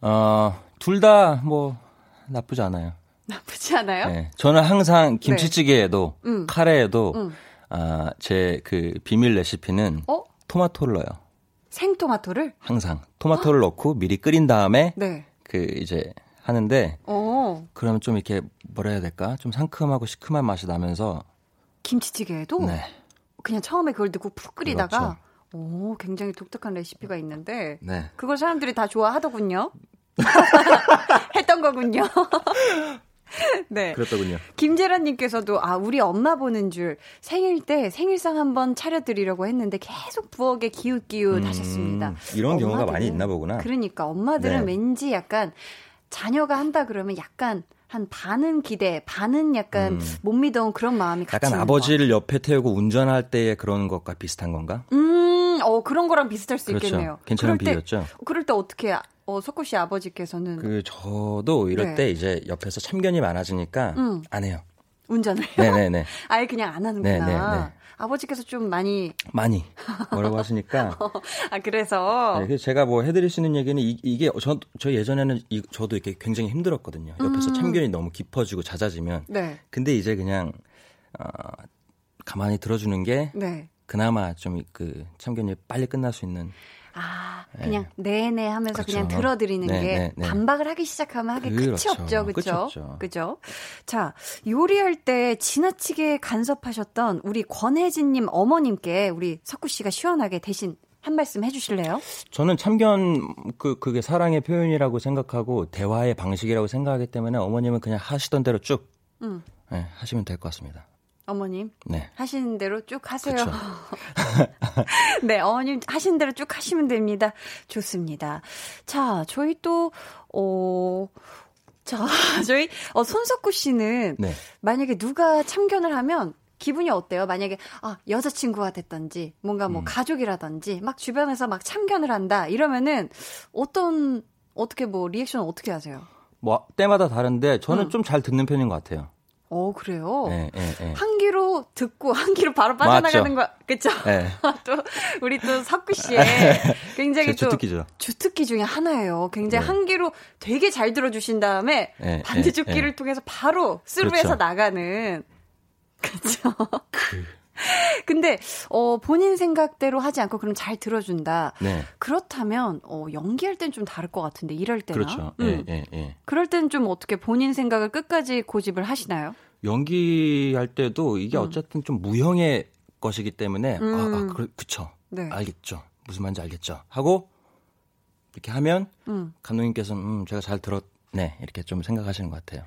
어, 둘 다 뭐 나쁘지 않아요. 나쁘지 않아요? 네. 저는 항상 김치찌개에도 네. 음. 카레에도 음. 아, 제 그 비밀 레시피는 어? 토마토를 넣어요. 생토마토를? 항상 토마토를 넣고 미리 끓인 다음에 네. 그 이제 하는데 어. 그러면 좀 이렇게 뭐라 해야 될까? 좀 상큼하고 시큼한 맛이 나면서 김치찌개에도 네. 그냥 처음에 그걸 넣고 푹 끓이다가 그렇죠. 오, 굉장히 독특한 레시피가 있는데 네. 그걸 사람들이 다 좋아하더군요. [laughs] 했던 거군요. [laughs] 네. 그렇더군요. 김재란님께서도 아 우리 엄마 보는 줄 생일 때 생일상 한번 차려드리려고 했는데 계속 부엌에 기웃기웃 음, 하셨습니다. 이런 경우가 많이 있나 보구나. 그러니까 엄마들은 네. 왠지 약간 자녀가 한다 그러면 약간 한 반은 기대, 반은 약간 음. 못 믿어온 그런 마음이 같이 약간 아버지를 거. 옆에 태우고 운전할 때의 그런 것과 비슷한 건가? 음, 어 그런 거랑 비슷할 수 그렇죠. 있겠네요. 괜찮은 비유였죠. 그럴 때 어떻게 어, 석구 씨 아버지께서는 그 저도 이럴 네. 때 이제 옆에서 참견이 많아지니까 음. 안 해요. 운전을 네네네. [laughs] 아예 그냥 안 하는구나. 네네네. 아버지께서 좀 많이 많이 [laughs] 뭐라고 하시니까 아 그래서 네, 그래서 제가 뭐 해드릴 수 있는 얘기는 이, 게 저, 저 예전에는 이, 저도 이렇게 굉장히 힘들었거든요 옆에서 음. 참견이 너무 깊어지고 잦아지면 네. 근데 이제 그냥 어, 가만히 들어주는 게 네. 그나마 좀 그 참견이 빨리 끝날 수 있는 아, 그냥 네. 네 하면서 그렇죠. 그냥 들어드리는 네, 게 네, 네. 반박을 하기 시작하면 하기 그렇죠. 끝이 없죠. 그렇죠? 그죠? 자, 요리할 때 지나치게 간섭하셨던 우리 권혜진 님 어머님께 우리 석구 씨가 시원하게 대신 한 말씀 해주실래요? 저는 참견 그 그게 사랑의 표현이라고 생각하고 대화의 방식이라고 생각하기 때문에 어머님은 그냥 하시던 대로 쭉 음. 네, 하시면 될 것 같습니다. 어머님 네. 하시는 대로 쭉 하세요. [laughs] 네, 어머님 하시는 대로 쭉 하시면 됩니다. 좋습니다. 자, 저희 또 어. 자, [laughs] 저희 어 손석구 씨는 네. 만약에 누가 참견을 하면 기분이 어때요? 만약에 아 여자친구가 됐던지 뭔가 뭐 음. 가족이라든지 막 주변에서 막 참견을 한다 이러면은 어떤 어떻게 뭐 리액션 어떻게 하세요? 뭐 때마다 다른데 저는 음. 좀잘 듣는 편인 것 같아요. 어, 그래요? 네, 네, 네. 한 귀로 듣고 한 귀로 바로 빠져나가는 거, 그쵸? 네. [laughs] 또, 우리 또 석구 씨의 굉장히 또 주특기죠. 주특기 중에 하나예요. 굉장히 네. 한 귀로 되게 잘 들어주신 다음에 네, 반대쪽 네, 귀를 통해서 바로 스루해서 그렇죠. 나가는. [laughs] 그쵸? 그. [laughs] 근데 어 본인 생각대로 하지 않고 그럼 잘 들어준다. 네. 그렇다면 어 연기할 땐 좀 다를 것 같은데 일할 때나. 그렇죠. 음. 예, 예, 예. 그럴 땐 좀 어떻게 본인 생각을 끝까지 고집을 하시나요? 연기할 때도 이게 음. 어쨌든 좀 무형의 것이기 때문에 음. 아, 아 그, 그쵸. 네. 알겠죠. 무슨 말인지 알겠죠. 하고 이렇게 하면 음. 감독님께서는 음, 제가 잘 들었 네 이렇게 좀 생각하시는 것 같아요.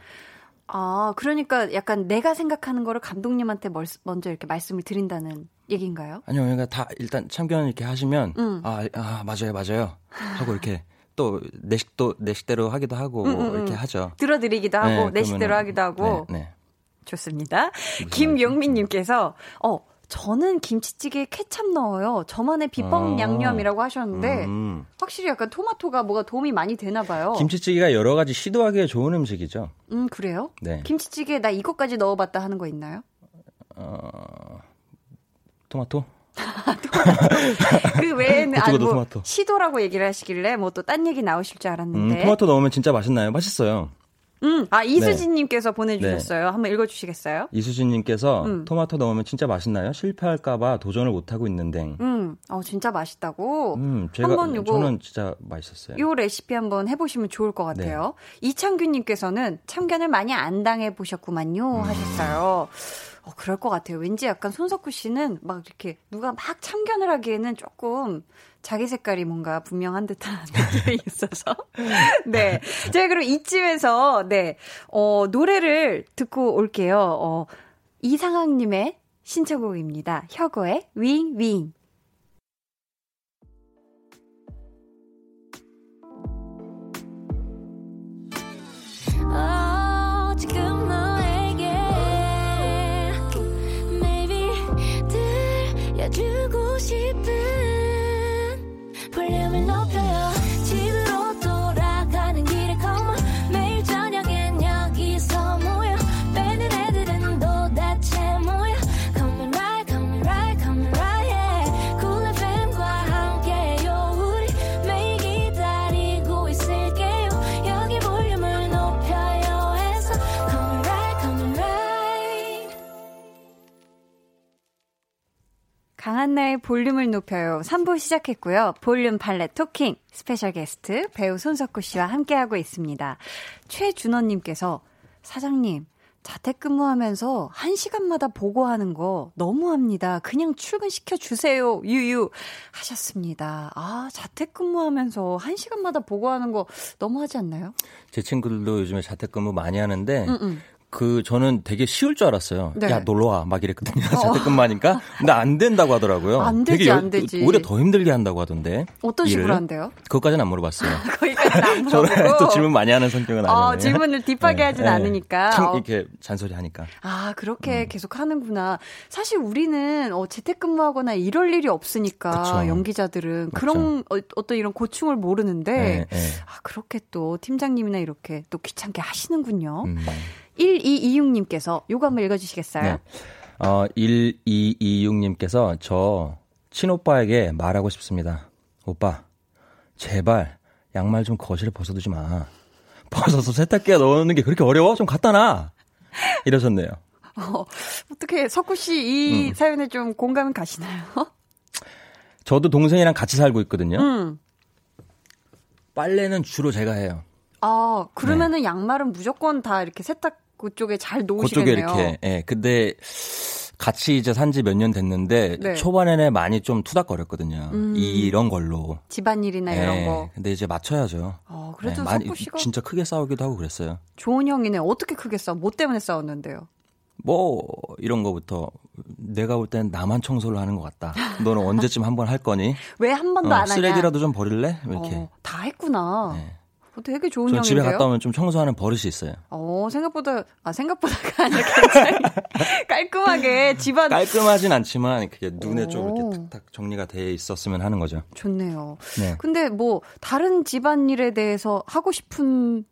아, 그러니까 약간 내가 생각하는 거를 감독님한테 먼저 이렇게 말씀을 드린다는 얘기인가요? 아니요, 그러니까 다 일단 참견 이렇게 하시면 음. 아, 아 맞아요, 맞아요 하고 이렇게 또 내식도 내식대로 하기도 하고 음, 음, 음. 이렇게 하죠. 들어드리기도 하고 네, 내식대로 하기도 하고. 네, 네. 좋습니다. 김용민님께서 어 저는 김치찌개에 케찹 넣어요. 저만의 비법 아. 양념이라고 하셨는데 음. 확실히 약간 토마토가 뭐가 도움이 많이 되나 봐요. 김치찌개가 여러 가지 시도하기에 좋은 음식이죠. 음 그래요? 네. 김치찌개에 나 이것까지 넣어봤다 하는 거 있나요? 어 토마토? [laughs] 그 외에는 아니 뭐 토마토. 시도라고 얘기를 하시길래 뭐 또 딴 얘기 나오실 줄 알았는데. 음, 토마토 넣으면 진짜 맛있나요? 맛있어요. 음, 아 이수진님께서 네. 보내주셨어요. 네. 한번 읽어주시겠어요? 이수진님께서 음. 토마토 넣으면 진짜 맛있나요? 실패할까봐 도전을 못 하고 있는데. 음, 어 진짜 맛있다고. 음, 제가 한번 요거 저는 진짜 맛있었어요. 요 레시피 한번 해보시면 좋을 것 같아요. 네. 이창규님께서는 참견을 많이 안 당해 보셨구만요 음. 하셨어요. 어, 그럴 것 같아요. 왠지 약간 손석구 씨는 막 이렇게 누가 막 참견을 하기에는 조금 자기 색깔이 뭔가 분명한 듯한 [laughs] 느낌이 있어서. [laughs] 네. 제가 그럼 이쯤에서, 네, 어, 노래를 듣고 올게요. 어, 이상학님의 신청곡입니다. 혁오의 윙, 윙. 주고 싶은 요강 한나의 볼륨을 높여요. 3부 시작했고요. 볼륨 팔레 talking special guest 배우 손석구 씨와 함께하고 있습니다. 최준호님께서 사장님 재택근무하면서 1시간마다 보고하는 거 너무합니다. 그냥 출근시켜 주세요. 유유 하셨습니다. 아, 재택근무하면서 1시간마다 보고하는 거 너무하지 않나요? 제 친구들도 요즘에 재택근무 많이 하는데 음 음. 음. 그 저는 되게 쉬울 줄 알았어요. 네. 야 놀러 와 막 이랬거든요. 어. 재택근무하니까 근데 안 된다고 하더라고요. 안 되지 되게 안 되지. 오히려 더 힘들게 한다고 하던데. 어떤 일을. 식으로 한대요? 그것까지는 안 물어봤어요. [laughs] 거기까지는 안 물어보고. 또 질문 많이 하는 성격은 아니에요. 어, 질문을 딥하게 네. 하진 네. 않으니까. 참 어. 이렇게 잔소리 하니까. 아 그렇게 음. 계속 하는구나. 사실 우리는 어, 재택근무하거나 이럴 일이 없으니까 그쵸. 연기자들은 맞죠. 그런 어, 어떤 이런 고충을 모르는데 네, 네. 아 그렇게 또 팀장님이나 이렇게 또 귀찮게 하시는군요. 음. 1226님께서 요거 한번 읽어주시겠어요? 네. 어, 1226님께서 저 친오빠에게 말하고 싶습니다. 오빠, 제발 양말 좀 거실에 벗어두지 마. 벗어서 세탁기에 넣는 게 그렇게 어려워? 좀 갖다 놔. 이러셨네요. 어, 어떻게 석구 씨이 음. 사연에 좀 공감 가시나요? 저도 동생이랑 같이 살고 있거든요. 음. 빨래는 주로 제가 해요. 아, 그러면은 네. 양말은 무조건 다 이렇게 세탁 그쪽에 잘 놓으시겠네요. 그쪽에 이렇게. 예. 근데 같이 이제 산 지 몇 년 됐는데 네. 초반에는 많이 좀 투닥거렸거든요. 음. 이런 걸로. 집안일이나 예. 이런 거. 근데 이제 맞춰야죠. 어, 그래도 네, 많이 씨가 진짜 크게 싸우기도 하고 그랬어요. 좋은 형이네. 어떻게 크게 싸워? 뭐 때문에 싸웠는데요? 뭐 이런 거부터 내가 볼땐 나만 청소를 하는 것 같다. 너는 언제쯤 한 번 할 거니? 왜 한 번도 어, 안 하냐? 쓰레기라도 좀 버릴래? 이렇게. 어, 다 했구나. 네. 되게 좋은 형인데요. 집에 갔다 오면 좀 청소하는 버릇이 있어요. 어 생각보다 아 생각보다가 아니라 굉장히 [laughs] 깔끔하게 집안 깔끔하진 않지만 그게 눈에 오. 좀 이렇게 탁탁 정리가 돼 있었으면 하는 거죠. 좋네요. 네. 근데 뭐 다른 집안일에 대해서 하고 싶은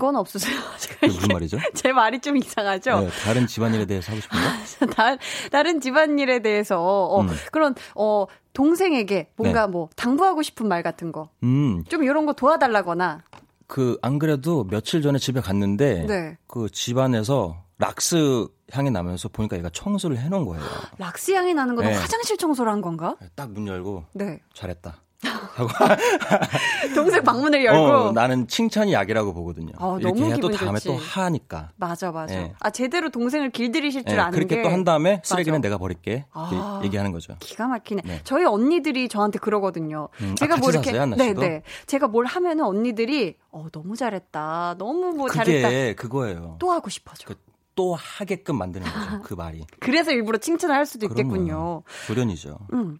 건 없으세요? [laughs] 무슨 말이죠? 제 말이 좀 이상하죠? 네, 다른 집안일에 대해서 하고 싶은 거? 다, 다른 집안일에 대해서, 어, 음. 그런, 어, 동생에게 뭔가 네. 뭐, 당부하고 싶은 말 같은 거. 음. 좀 이런 거 도와달라거나. 그, 안 그래도 며칠 전에 집에 갔는데, 네. 그 집안에서 락스 향이 나면서 보니까 얘가 청소를 해놓은 거예요. 락스 향이 나는 거는 네. 화장실 청소를 한 건가? 딱 문 열고, 네. 잘했다. 하고 [laughs] 동생 방문을 열고 어, 나는 칭찬이 약이라고 보거든요. 어, 이렇게 해야 또 다음에 좋지. 또 하니까. 맞아 맞아. 네. 아 제대로 동생을 길들이실 줄 네, 아는 그렇게 게. 또 한 다음에 쓰레기는 맞아. 내가 버릴게. 아, 얘기하는 거죠. 기가 막히네. 네. 저희 언니들이 저한테 그러거든요. 음, 아, 제가 아, 뭐 이렇게 네네. 네. 제가 뭘 하면은 언니들이 어 너무 잘했다. 너무 뭐 그게 잘했다. 그거예요. 또 하고 싶어져. 그, 또 하게끔 만드는 거죠. 그 말이. [laughs] 그래서 일부러 칭찬을 할 수도. 있겠군요. 조련이죠. 음.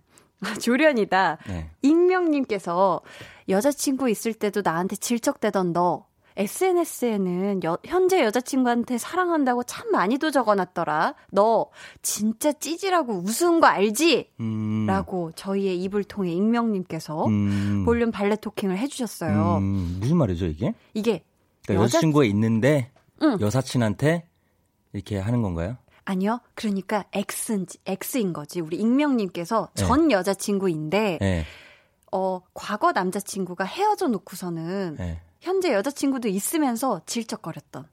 조련이다. 네. 익명님께서 여자친구 있을 때도 나한테 질척대던 너. SNS에는 여, 현재 여자친구한테 사랑한다고 참 많이도 적어놨더라. 너 진짜 찌질하고 우스운 거 알지? 음. 라고 저희의 입을 통해 익명님께서 음. 볼륨 발레 토킹을 해주셨어요. 음. 무슨 말이죠 이게? 이게 그러니까 여자... 친구가 있는데 여사친한테 이렇게 하는 건가요? 아니요. 그러니까 X인, X인 거지. 우리 익명님께서 네. 전 여자친구인데, 네. 어, 과거 남자친구가 헤어져 놓고서는 네. 현재 여자친구도 있으면서 질척거렸던.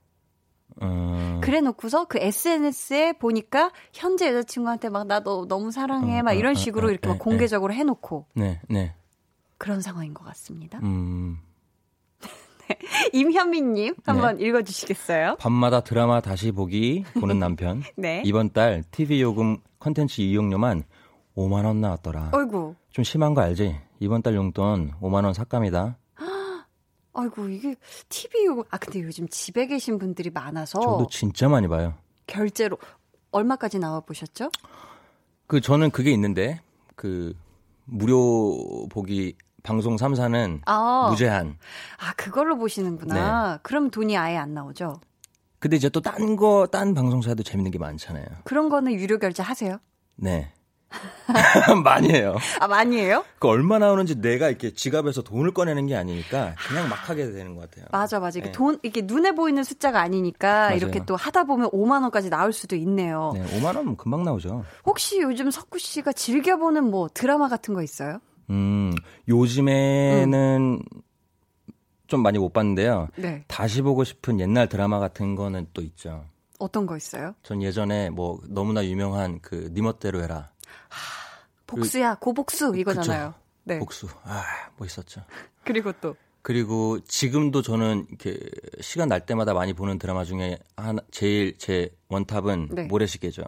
음... 그래 놓고서 그 SNS에 보니까 현재 여자친구한테 막 나 너 너무 사랑해 음, 막 이런 음, 식으로 음, 이렇게 막 네, 공개적으로 해놓고. 네, 네. 그런 상황인 것 같습니다. 음. [laughs] 임현민님 한번 네. 읽어주시겠어요? 밤마다 드라마 다시 보기 보는 [laughs] 남편. 네. 이번 달 TV 요금 컨텐츠 이용료만 5만 원 나왔더라. 어이구. 좀 심한 거 알지? 이번 달 용돈 5만 원 삭감이다. [gasps] 아이고 이게 TV 요금 아 근데 요즘 집에 계신 분들이 많아서 저도 진짜 많이 봐요. 결제로 얼마까지 나와 보셨죠? 그 저는 그게 있는데 그 무료 보기 방송 3사는 아. 무제한. 아, 그걸로 보시는구나. 네. 그럼 돈이 아예 안 나오죠? 근데 이제 또 딴 거, 딴 방송사도 재밌는 게 많잖아요. 그런 거는 유료 결제 하세요? 네. [laughs] 많이 해요. 아, 많이 해요? 그 얼마 나오는지 내가 이렇게 지갑에서 돈을 꺼내는 게 아니니까 그냥 막 하게 되는 것 같아요. 맞아, 맞아. 이게 네. 돈, 이렇게 눈에 보이는 숫자가 아니니까 맞아요. 이렇게 또 하다 보면 5만원까지 나올 수도 있네요. 네, 5만원 금방 나오죠. 혹시 요즘 석구 씨가 즐겨보는 뭐 드라마 같은 거 있어요? 음, 요즘에는 음. 좀 많이 못 봤는데요. 네. 다시 보고 싶은 옛날 드라마 같은 거는 또 있죠. 어떤 거 있어요? 전 예전에 뭐 너무나 유명한 그 니멋대로 해라. 복수야, 그, 고복수 이거잖아요. 그쵸. 네. 복수. 아, 뭐 있었죠. [laughs] 그리고 또 그리고 지금도 저는 이렇게 시간 날 때마다 많이 보는 드라마 중에 하나 제일 제 원탑은 네. 모래시계죠.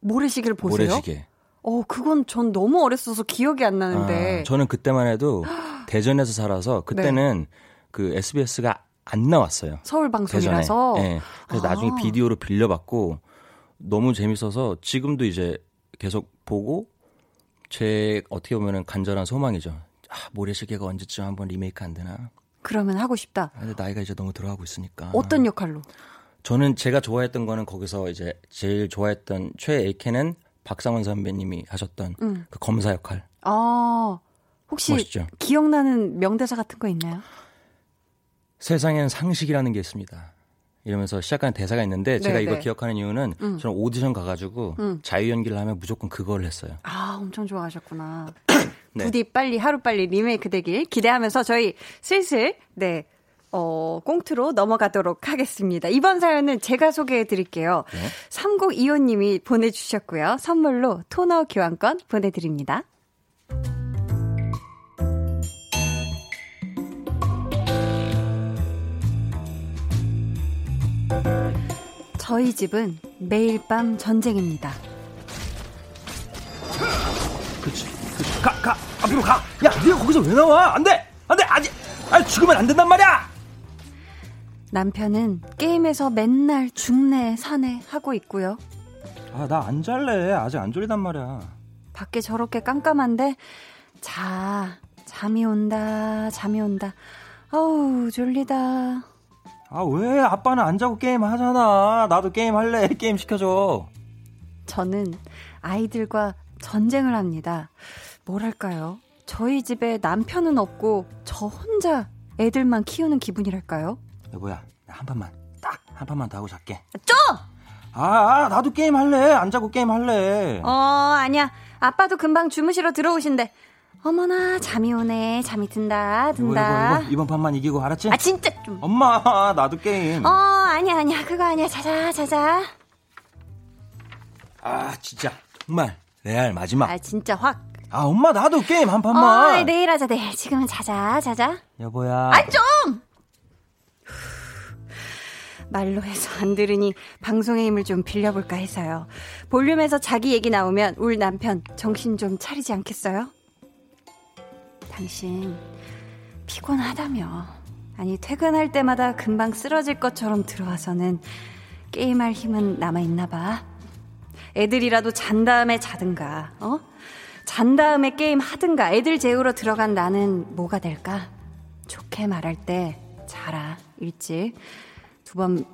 모래시계를 보세요? 모래시계. 어, 그건 전 너무 어렸어서 기억이 안 나는데. 아, 저는 그때만 해도 [gasps] 대전에서 살아서 그때는 네. 그 SBS가 안 나왔어요. 서울 방송이라서. 네. 그래서 아. 나중에 비디오로 빌려받고 너무 재밌어서 지금도 이제 계속 보고 제 어떻게 보면은 간절한 소망이죠. 아, 모래시계가 언제쯤 한번 리메이크 안 되나? 그러면 하고 싶다. 아, 근데 나이가 이제 너무 들어가고 있으니까. 어떤 역할로? 저는 제가 좋아했던 거는 거기서 이제 제일 좋아했던 최애캐는 박상원 선배님이 하셨던 음. 그 검사 역할. 아, 혹시 멋있죠? 기억나는 명대사 같은 거 있나요? 세상엔 상식이라는 게 있습니다. 이러면서 시작하는 대사가 있는데 제가 네, 이거 네. 기억하는 이유는 음. 저는 오디션 가가지고 음. 자유 연기를 하면 무조건 그걸 했어요. 아 엄청 좋아하셨구나. [coughs] 네. 부디 빨리 하루 빨리 리메이크 되길 기대하면서 저희 슬슬 네. 어, 꽁트로 넘어가도록 하겠습니다. 이번 사연은 제가 소개해 드릴게요. 네. 3025님이 보내주셨고요. 선물로 토너 교환권 보내드립니다. 저희 집은 매일 밤 전쟁입니다. 그렇지. 그렇지. 가, 가. 앞으로 가. 야, 네가 거기서 왜 나와? 안 돼. 안 돼. 아직. 아, 죽으면 안 된단 말이야. 남편은 게임에서 맨날 죽네 사네 하고 있고요. 아, 나 안 잘래. 아직 안 졸리단 말이야. 밖에 저렇게 깜깜한데 자, 잠이 온다. 잠이 온다. 아우, 졸리다. 아, 왜? 아빠는 안 자고 게임 하잖아. 나도 게임 할래. 게임 시켜줘. 저는 아이들과 전쟁을 합니다. 뭐랄까요? 저희 집에 남편은 없고 저 혼자 애들만 키우는 기분이랄까요? 여보야, 한 판만, 딱! 한 판만 더 하고 잘게. 좀! 아, 아, 나도 게임 할래. 안 자고 게임 할래. 어, 아니야. 아빠도 금방 주무시러 들어오신대. 어머나 잠이 오네. 잠이 든다 든다. 이거, 이거, 이거, 이번 판만 이기고 알았지? 아 진짜 좀. 엄마 나도 게임. 어 아니야 아니야. 그거 아니야. 자자 자자. 아 진짜. 정말 레알 마지막. 아 진짜 확. 아 엄마 나도 게임 한 판만. 어, 내일 하자 내일. 지금은 자자 자자. 여보야. 아 좀 말로 해서 안 들으니 방송의 힘을 좀 빌려볼까 해서요 볼륨에서 자기 얘기 나오면 울 남편 정신 좀 차리지 않겠어요? 당신 피곤하다며. 아니, 퇴근할 때마다 금방 쓰러질 것처럼 들어와서는 게임할 힘은 남아있나 봐. 애들이라도 잔 다음에 자든가, 어? 잔 다음에 게임 하든가, 애들 재우러 들어간 나는 뭐가 될까? 좋게 말할 때 자라, 일찍. 두 번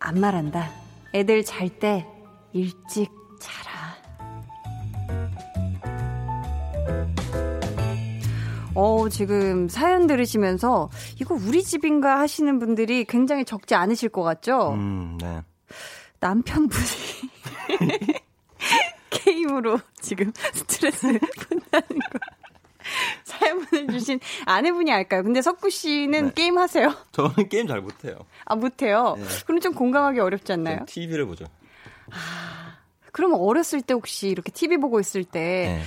안 말한다. 애들 잘 때 일찍 자라. 어, 지금 사연 들으시면서 이거 우리 집인가 하시는 분들이 굉장히 적지 않으실 것 같죠? 음, 네. 남편분이 [laughs] 게임으로 지금 스트레스 [laughs] 푼다는 거. [laughs] 사연 보내주신 아내분이 알까요? 근데 석구 씨는 네. 게임 하세요? [laughs] 저는 게임 잘 못해요. 아, 못해요? 네. 그럼 좀 공감하기 어렵지 않나요? TV를 보죠. 아, 그러면 어렸을 때 혹시 이렇게 TV 보고 있을 때 네.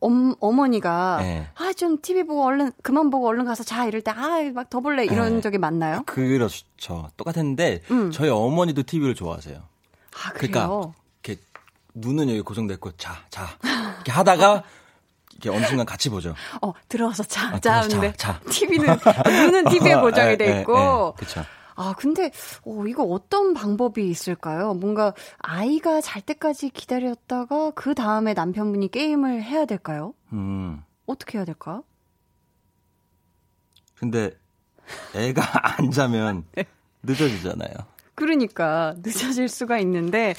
엄, 어머니가 네. 아좀 TV 보고 얼른 그만 보고 얼른 가서 자 이럴 때 아 막 더 볼래 이런 네. 적이 많나요? 그렇죠. 똑같았는데 음. 저희 어머니도 TV를 좋아하세요. 아 그래요? 그러니까 이렇게 눈은 여기 고정됐고 자 자 이렇게 하다가 [laughs] 이렇게 어느 순간 같이 보죠. 어 들어와서 자, 아, 자 하는데 자, 자. TV는 눈은 TV에 고정이 돼 [laughs] 있고. 그렇죠. 아, 근데, 어, 이거 어떤 방법이 있을까요? 뭔가 아이가 잘 때까지 기다렸다가 그 다음에 남편분이 게임을 해야 될까요? 음. 어떻게 해야 될까? 근데 애가 [laughs] 안 자면 네. 늦어지잖아요. 그러니까 늦어질 수가 있는데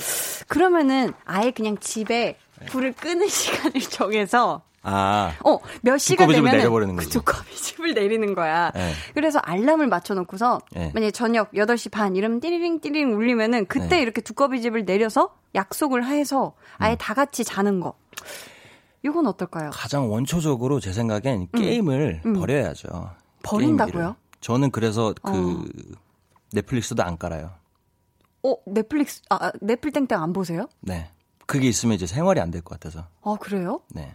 그러면은 아예 그냥 집에 불을 끄는 [laughs] 시간을 정해서 아. 어, 몇 시간 되면 내려버리는 거죠. 두꺼비집을 내리는 거야. 네. 그래서 알람을 맞춰 놓고서 네. 만약에 저녁 8시 반 이러면 띠리링 띠리링 울리면은 그때 네. 이렇게 두꺼비집을 내려서 약속을 해서 아예 음. 다 같이 자는 거. 이건 어떨까요? 가장 원초적으로 제 생각엔 음. 게임을 음. 버려야죠. 버린다고요? 게임기를. 저는 그래서 그 어. 넷플릭스도 안 깔아요. 어, 넷플릭스 아, 넷플 땡땡 안 보세요? 네. 그게 있으면 이제 생활이 안 될 것 같아서. 아, 그래요? 네.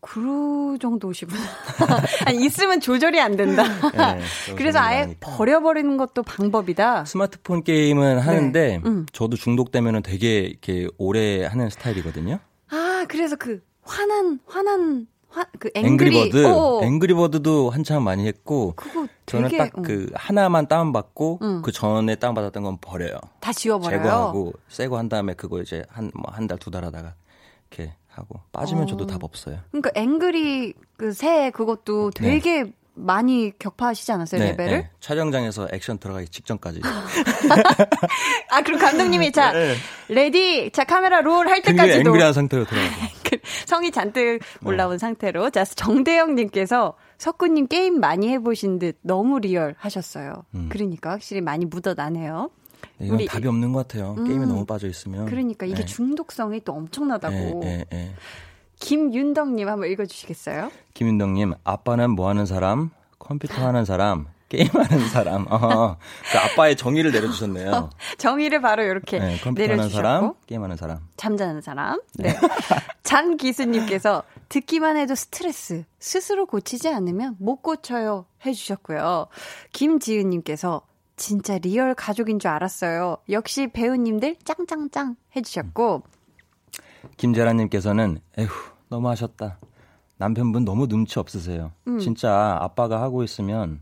그 정도시구나. [laughs] 아니, 있으면 조절이 안 된다. 네, [laughs] 그래서 아예 버려버리는 것도 방법이다. 스마트폰 게임은 네. 하는데, 네. 음. 저도 중독되면 되게 이렇게 오래 하는 스타일이거든요. 아, 그래서 그, 화난, 화난, 화, 그 angry, 앵그리버드. 어. 앵그리버드도 한참 많이 했고, 저는 딱 그 어. 하나만 다운 받고, 음. 그 전에 다운 받았던 건 버려요. 다 지워버려요? 제거하고, 새거 한 다음에 그거 이제 한, 뭐, 한 달, 두달 하다가, 이렇게 하고 빠지면 어. 저도 답 없어요. 그러니까 angry 그 새 그것도 네. 되게 네. 많이 격파하시지 않았어요 네, 레벨을? 네. 촬영장에서 액션 들어가기 직전까지. [laughs] 아 그럼 감독님이 자 네. ready 자 카메라 롤 할 때까지도 angry한 상태로 들어가고 그 [laughs] 성이 잔뜩 올라온 네. 상태로 자 정대영님께서 석구님 게임 많이 해보신 듯 너무 real 하셨어요. 음. 그러니까 확실히 많이 묻어나네요. 네, 이건 우리, 답이 없는 것 같아요. 음, 게임에 너무 빠져 있으면. 그러니까 이게 네. 중독성이 또 엄청나다고. 네, 네, 김윤덕님 한번 읽어주시겠어요? 김윤덕님, 아빠는 뭐 하는 사람? 컴퓨터 하는 사람? 게임하는 사람. 어, 그 아빠의 정의를 내려주셨네요. 어, [laughs] 정의를 바로 이렇게 네, 하는 사람, 게임하는 사람. 잠자는 사람. 네. 네. 장 기수님께서 듣기만 해도 스트레스 스스로 고치지 않으면 못 고쳐요 해주셨고요. 김지은님께서 진짜 real 가족인 줄 알았어요. 역시 배우님들 짱짱짱 해주셨고. 김재란님께서는, 에휴, 너무 하셨다. 남편분 너무 눈치 없으세요. 음. 진짜 아빠가 하고 있으면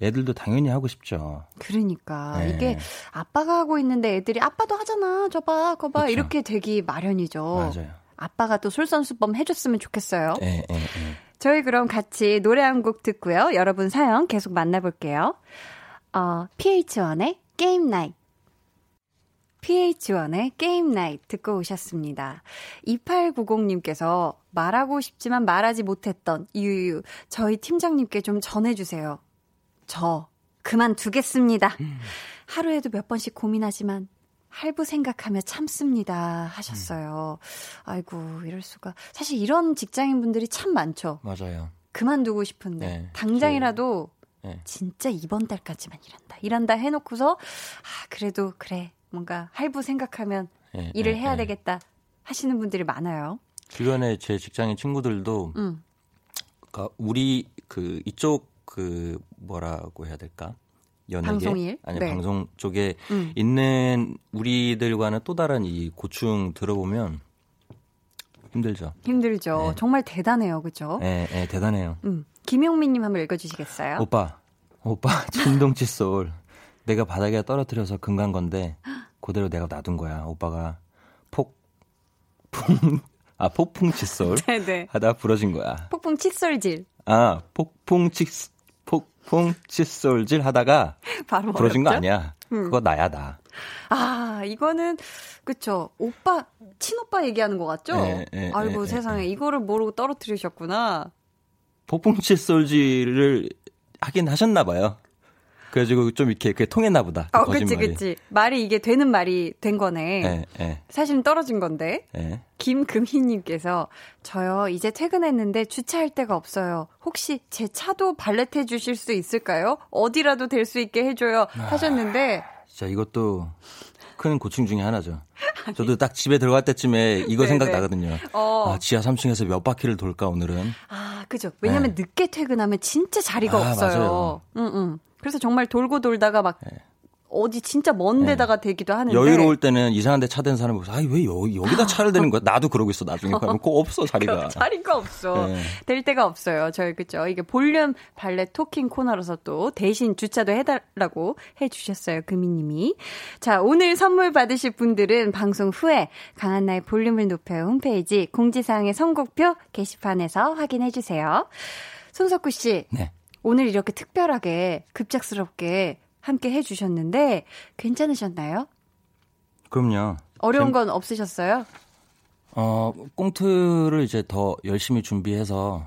애들도 당연히 하고 싶죠. 그러니까 네. 이게 아빠가 하고 있는데 애들이 아빠도 하잖아. 저봐, 거봐 그쵸. 이렇게 되기 마련이죠. 맞아요. 아빠가 또 솔선수범 해줬으면 좋겠어요. 네, 네, 저희 그럼 같이 노래 한 곡 듣고요. 여러분 사연 계속 만나볼게요. 어, PH1의 게임 나이. PH1의 게임 나이 듣고 오셨습니다. 2890님께서 말하고 싶지만 말하지 못했던 유유, 저희 팀장님께 좀 전해주세요. 저, 그만두겠습니다. 음. 하루에도 몇 번씩 고민하지만 할부 생각하며 참습니다. 하셨어요. 음. 아이고, 이럴 수가. 사실 이런 직장인 분들이 참 많죠. 맞아요. 그만두고 싶은데. 네, 당장이라도 네. 진짜 이번 달까지만 일한다. 일한다 해놓고서 아 그래도 그래 뭔가 할부 생각하면 네, 일을 네, 해야 되겠다 하시는 분들이 많아요. 주변에 제 직장인 친구들도 음. 그러니까 우리 그 이쪽 그 뭐라고 해야 될까? 연예계 방송일 아니 네. 방송 쪽에 음. 있는 우리들과는 또 다른 이 고충 들어보면 힘들죠. 힘들죠. 네. 정말 대단해요, 그죠? 네, 네, 대단해요. 음. 김용민님 한번 읽어주시겠어요? 오빠, 오빠, [laughs] 진동 칫 솔. 내가 바닥에 떨어뜨려서 금간 건데, 그대로 내가 놔둔 거야. 오빠가 폭, 풍, 아, 폭풍 칫솔. 네네. [laughs] 하다 부러진 거야. 폭풍 칫솔질. 아, 폭풍 칫, 폭 풍 칫솔질 하다가 [laughs] 바로 부러진 어렵죠? 거 아니야. 음. 그거 나야, 나. 아, 이거는, 그쵸. 오빠, 친오빠 얘기하는 것 같죠? 네, 네, 아이고, 네, 세상에. 이거를 모르고 떨어뜨리셨구나. 폭풍 칫솔질을 하긴 하셨나 봐요. 그래가지고 좀 이렇게 그게 통했나 보다. 그 어, 거짓말이. 그치, 그치. 말이 이게 되는 말이 된 거네. 네, 네. 사실은 떨어진 건데. 네. 김금희님께서 저요, 이제 퇴근했는데 주차할 데가 없어요. 혹시 제 차도 발렛해 주실 수 있을까요? 어디라도 될 수 있게 해줘요. 하셨는데. 아, 진짜 이것도 큰 고충 중에 하나죠. 저도 딱 집에 들어갈 때쯤에 이거 네, 생각나거든요. 네. 어. 아, 지하 3층에서 몇 바퀴를 돌까 오늘은. 아, 그죠. 왜냐면 네. 늦게 퇴근하면 진짜 자리가 아, 없어요. 맞아요. 응, 응. 그래서 정말 돌고 돌다가 막 네. 어디 진짜 먼 네. 데다가 네. 되기도 하는데 여유로울 때는 이상한 데 차 댄 사람이 보고 아왜 여기 여기다 [laughs] 차를 대는 거야 나도 그러고 있어 나중에 가면 꼭 없어 자리가 자리가 없어 네. 될 데가 없어요 저희 그죠 이게 볼륨 발레 토킹 코너라서 또 대신 주차도 해달라고 해주셨어요 금이님이 자 오늘 선물 받으실 분들은 방송 후에 강한나의 볼륨을 높여 홈페이지 공지사항의 선곡표 게시판에서 확인해 주세요 손석구 씨 네. 오늘 이렇게 특별하게 급작스럽게 함께 해주셨는데 괜찮으셨나요? 그럼요. 어려운 건 없으셨어요? 어, 꽁트를 이제 더 열심히 준비해서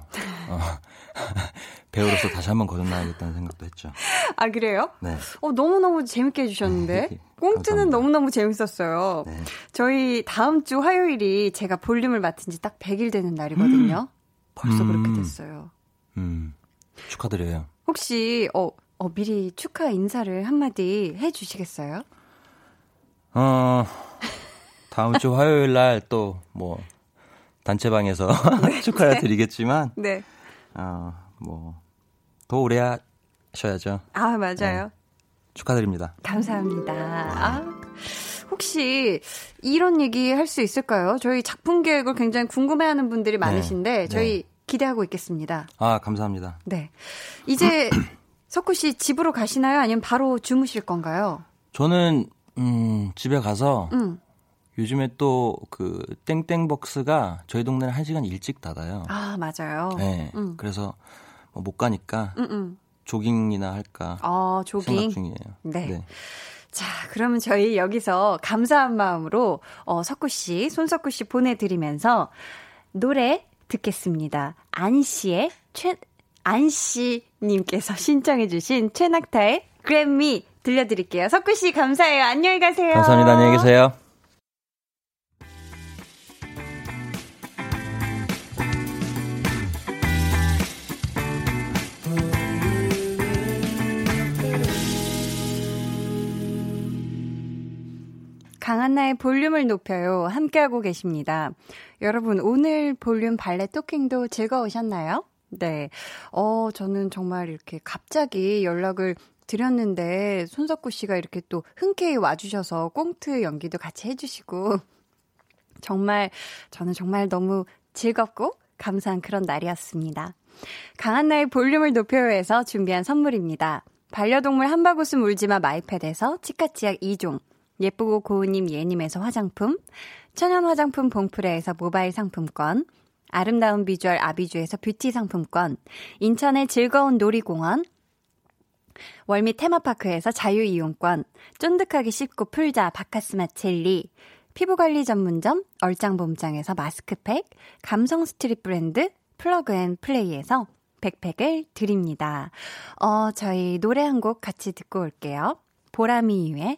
어, [laughs] 배우로서 다시 한번 거듭나야겠다는 생각도 했죠. 아 그래요? 네. 어 너무 너무 재밌게 해주셨는데 네, [laughs] 꽁트는 너무 너무 재밌었어요. 네. 저희 다음 주 화요일이 제가 볼륨을 맡은 지 딱 100일 되는 날이거든요. 음. 벌써 음. 그렇게 됐어요. 음. 축하드려요. 혹시 어 어, 미리 축하 인사를 한마디 해 주시겠어요? 어, 다음 주 화요일 날 또 뭐 단체방에서 [laughs] 네. 축하해 드리겠지만 네. 어, 뭐더 오래 하셔야죠. 아, 맞아요. 네. 축하드립니다. 감사합니다. 아, 혹시 이런 얘기 할 수 있을까요? 저희 작품 계획을 굉장히 궁금해하는 분들이 네. 많으신데 저희 네. 기대하고 있겠습니다. 아, 감사합니다. 네. 이제 [clears throat] 석구 씨 집으로 가시나요? 아니면 바로 주무실 건가요? 저는 음, 집에 가서 음. 요즘에 또 그 땡땡벅스가 저희 동네는 한 시간 일찍 닫아요. 아 맞아요. 네. 음. 그래서 뭐 못 가니까 음, 음. 조깅이나 할까 아, 조깅? 생각 중이에요. 네. 네. 자, 그러면 저희 여기서 감사한 마음으로 어, 석구 씨, 손석구 씨 보내드리면서 노래 듣겠습니다. 안 씨의 최, 안 씨님께서 신청해주신 최낙타의 그래미 들려드릴게요. 석구 씨 감사해요. 안녕히 가세요. 감사합니다. 안녕히 계세요. 강한나의 볼륨을 높여요. 함께하고 계십니다. 여러분, 오늘 볼륨 발레 토킹도 즐거우셨나요? 네. 어, 저는 정말 이렇게 갑자기 연락을 드렸는데 손석구 씨가 이렇게 또 흔쾌히 와주셔서 꽁트 연기도 같이 해주시고 [laughs] 정말 저는 정말 너무 즐겁고 감사한 그런 날이었습니다. 강한나의 볼륨을 높여요에서 준비한 선물입니다. 반려동물 한바구스 울지마 마이패드에서 치카치약 2종, 예쁘고 고운님 예님에서 화장품, 천연 화장품 봉프레에서 모바일 상품권, 아름다운 비주얼 아비주에서 뷰티 상품권, 인천의 즐거운 놀이공원, 월미 테마파크에서 자유이용권, 쫀득하게 씹고 풀자 바카스마 첼리, 피부관리 전문점 얼짱봄짱에서 마스크팩, 감성 스트릿 브랜드 플러그앤플레이에서 백팩을 드립니다. 어, 저희 노래 한 곡 같이 듣고 올게요. 보라미유의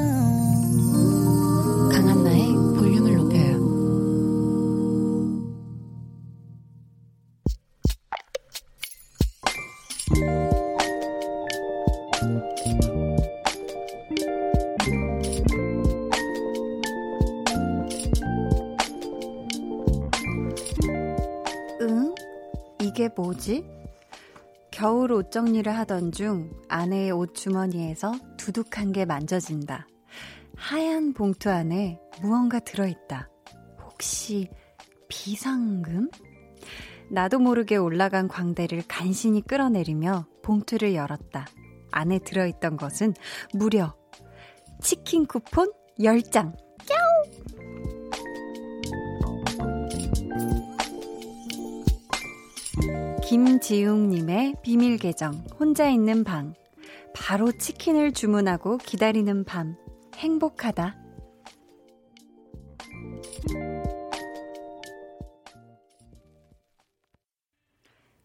뭐지? 겨울 옷 정리를 하던 중 아내의 옷 주머니에서 두둑한 게 만져진다. 하얀 봉투 안에 무언가 들어있다. 혹시 비상금? 나도 모르게 올라간 광대를 간신히 끌어내리며 봉투를 열었다. 안에 들어있던 것은 무려 치킨 쿠폰 10장. 김지웅님의 비밀 계정, 혼자 있는 방. 바로 치킨을 주문하고 기다리는 밤. 행복하다.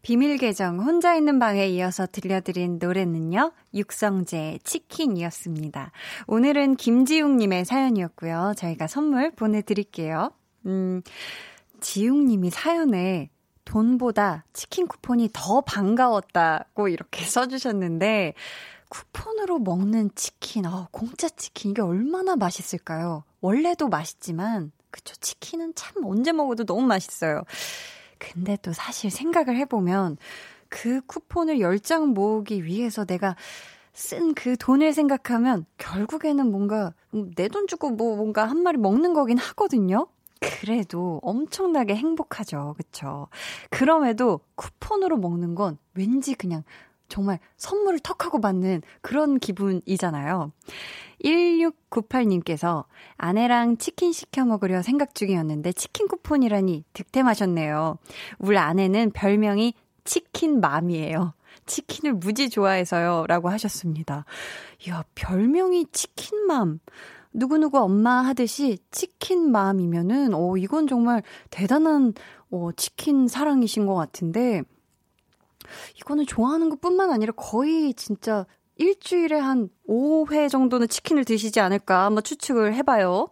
비밀 계정 혼자 있는 방에 이어서 들려드린 노래는요. 육성재 치킨이었습니다. 오늘은 김지웅 님의 사연이었고요. 저희가 선물 보내 드릴게요. 음, 지웅 님이 사연에 돈보다 치킨 쿠폰이 더 반가웠다고 이렇게 [laughs] 써주셨는데, 쿠폰으로 먹는 치킨, 어, 공짜 치킨, 이게 얼마나 맛있을까요? 원래도 맛있지만, 그쵸, 치킨은 참 언제 먹어도 너무 맛있어요. 근데 또 사실 생각을 해보면, 그 쿠폰을 10장 모으기 위해서 내가 쓴 그 돈을 생각하면 결국에는 뭔가 내 돈 주고 뭐 뭔가 한 마리 먹는 거긴 하거든요. 그래도 엄청나게 행복하죠. 그쵸? 그럼에도 쿠폰으로 먹는 건 왠지 그냥 정말 선물을 턱 하고 받는 그런 기분이잖아요. 1698님께서 아내랑 치킨 시켜 먹으려 생각 중이었는데 치킨 쿠폰이라니 득템하셨네요. 우리 아내는 별명이 치킨맘이에요. 치킨을 무지 좋아해서요. 라고 하셨습니다. 이야, 별명이 치킨맘. 누구누구 엄마 하듯이 치킨 마음이면은, 어, 이건 정말 대단한, 어, 치킨 사랑이신 것 같은데, 이거는 좋아하는 것 뿐만 아니라 거의 진짜 일주일에 한 5회 정도는 치킨을 드시지 않을까 한번 추측을 해봐요.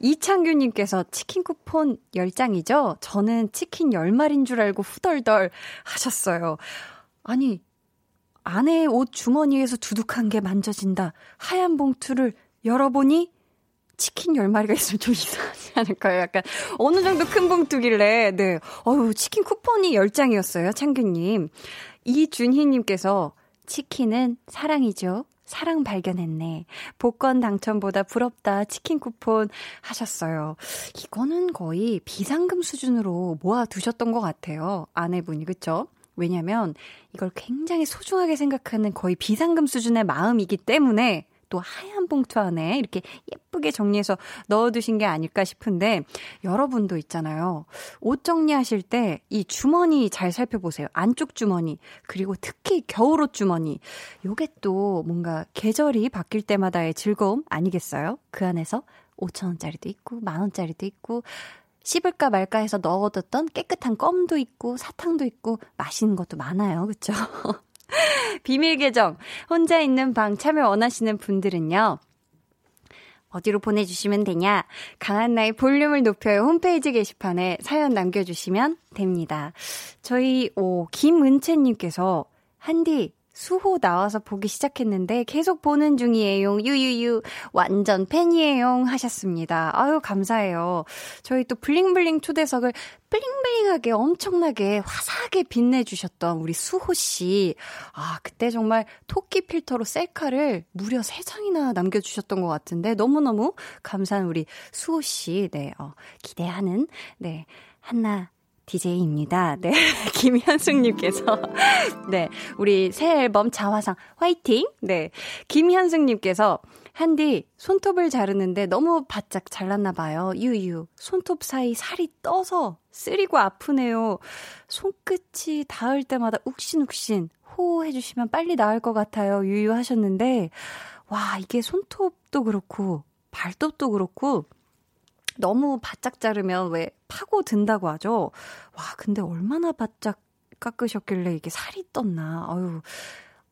이창규님께서 치킨 쿠폰 10장이죠? 저는 치킨 10마리인 줄 알고 후덜덜 하셨어요. 아니, 아내의 옷 주머니에서 두둑한 게 만져진다. 하얀 봉투를 열어보니 치킨 10마리가 있으면 좀 [laughs] 이상하지 않을까요? 약간 어느 정도 큰 봉투길래 네. 어유 치킨 쿠폰이 10장이었어요. 창규님. 이준희님께서 치킨은 사랑이죠. 사랑 발견했네. 복권 당첨보다 부럽다. 치킨 쿠폰 하셨어요. 이거는 거의 비상금 수준으로 모아 두셨던 것 같아요. 아내분이, 그쵸? 왜냐면 이걸 굉장히 소중하게 생각하는 거의 비상금 수준의 마음이기 때문에 또 하얀 봉투 안에 이렇게 예쁘게 정리해서 넣어두신 게 아닐까 싶은데 여러분도 있잖아요. 옷 정리하실 때 이 주머니 잘 살펴보세요. 안쪽 주머니 그리고 특히 겨울옷 주머니 요게 또 뭔가 계절이 바뀔 때마다의 즐거움 아니겠어요? 그 안에서 5천원짜리도 있고 만원짜리도 있고 씹을까 말까 해서 넣어뒀던 깨끗한 껌도 있고 사탕도 있고 맛있는 것도 많아요. 그쵸? [laughs] [laughs] 비밀 계정 혼자 있는 방 참여 원하시는 분들은요. 어디로 보내주시면 되냐? 강한나의 볼륨을 높여요 홈페이지 게시판에 사연 남겨주시면 됩니다. 저희 오 김은채님께서 한디 수호 나와서 보기 시작했는데 계속 보는 중이에요. 유유유. 완전 팬이에요. 하셨습니다. 아유, 감사해요. 저희 또 블링블링 초대석을 블링블링하게 엄청나게 화사하게 빛내주셨던 우리 수호 씨. 아, 그때 정말 토끼 필터로 셀카를 무려 3 장이나 남겨주셨던 것 같은데 너무너무 감사한 우리 수호 씨. 네, 어, 기대하는, 네. 한나 DJ입니다. 네. [laughs] 김현숙님께서. 네. 우리 새 앨범 자화상 화이팅! 네. 김현숙님께서. 한디, 손톱을 자르는데 너무 바짝 잘랐나봐요. 유유. 손톱 사이 살이 떠서 쓰리고 아프네요. 손끝이 닿을 때마다 욱신욱신 호호해주시면 빨리 나을 것 같아요. 유유 하셨는데, 와, 이게 손톱도 그렇고, 발톱도 그렇고, 너무 바짝 자르면 왜 파고 든다고 하죠? 와, 근데 얼마나 바짝 깎으셨길래 이게 살이 떴나. 아유.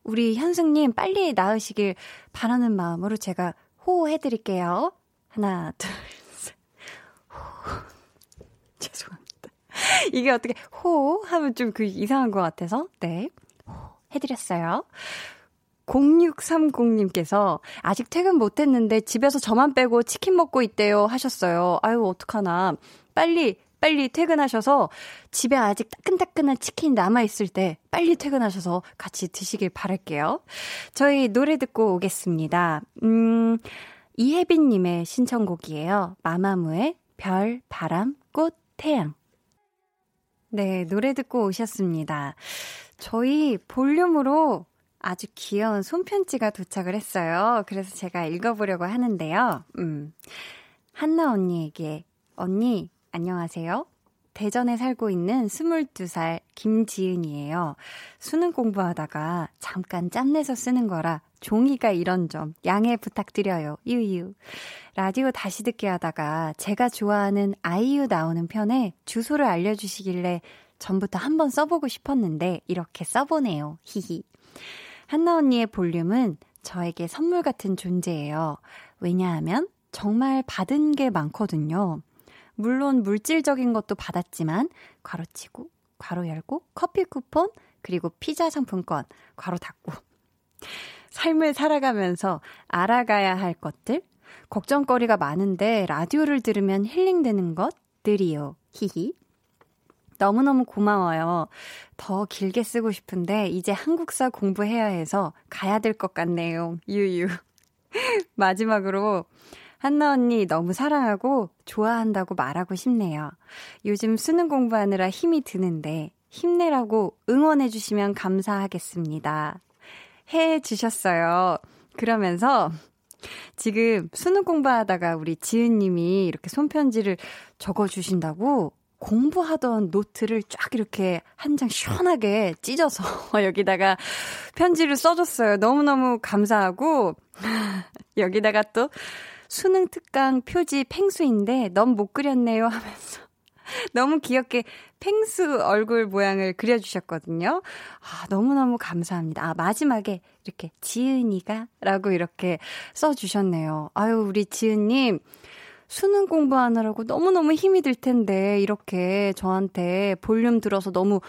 우리 현승님 빨리 나으시길 바라는 마음으로 제가 호호해드릴게요. 하나, 둘, 셋. 호. [laughs] 죄송합니다. 이게 어떻게 호 하면 좀 그 이상한 것 같아서, 네. 호 해드렸어요. 0630님께서 아직 퇴근 못 했는데 집에서 저만 빼고 치킨 먹고 있대요 하셨어요. 아유, 어떡하나. 빨리, 빨리 퇴근하셔서 집에 아직 따끈따끈한 치킨 남아있을 때 빨리 퇴근하셔서 같이 드시길 바랄게요. 저희 노래 듣고 오겠습니다. 음, 이혜빈님의 신청곡이에요. 마마무의 별, 바람, 꽃, 태양. 네, 노래 듣고 오셨습니다. 저희 볼륨으로 아주 귀여운 손편지가 도착을 했어요. 그래서 제가 읽어보려고 하는데요. 음. 한나 언니에게, 언니, 안녕하세요. 대전에 살고 있는 22살 김지은이에요. 수능 공부하다가 잠깐 짬내서 쓰는 거라 종이가 이런 점 양해 부탁드려요. 유유. 라디오 다시 듣게 하다가 제가 좋아하는 아이유 나오는 편에 주소를 알려주시길래 전부터 한번 써보고 싶었는데 이렇게 써보네요. 히히. 한나 언니의 볼륨은 저에게 선물 같은 존재예요. 왜냐하면 정말 받은 게 많거든요. 물론 물질적인 것도 받았지만 괄호치고 괄호 열고 커피 쿠폰 그리고 피자 상품권 괄호 닫고 삶을 살아가면서 알아가야 할 것들 걱정거리가 많은데 라디오를 들으면 힐링되는 것들이요. 히히. 너무너무 고마워요. 더 길게 쓰고 싶은데 이제 한국사 공부해야 해서 가야 될 것 같네요. 유유. [laughs] 마지막으로 한나 언니 너무 사랑하고 좋아한다고 말하고 싶네요. 요즘 수능 공부하느라 힘이 드는데 힘내라고 응원해 주시면 감사하겠습니다. 해 주셨어요. 그러면서 지금 수능 공부하다가 우리 지은 님이 이렇게 손편지를 적어 주신다고 공부하던 노트를 쫙 이렇게 한 장 시원하게 찢어서 [laughs] 여기다가 편지를 써줬어요. 너무너무 감사하고 [laughs] 여기다가 또 수능 특강 표지 펭수인데 너무 못 그렸네요 하면서 [laughs] 너무 귀엽게 펭수 얼굴 모양을 그려주셨거든요. 아, 너무너무 감사합니다. 아, 마지막에 이렇게 지은이가 라고 이렇게 써주셨네요. 아유, 우리 지은님. 수능 공부하느라고 너무너무 힘이 들 텐데, 이렇게 저한테 볼륨 들어서 너무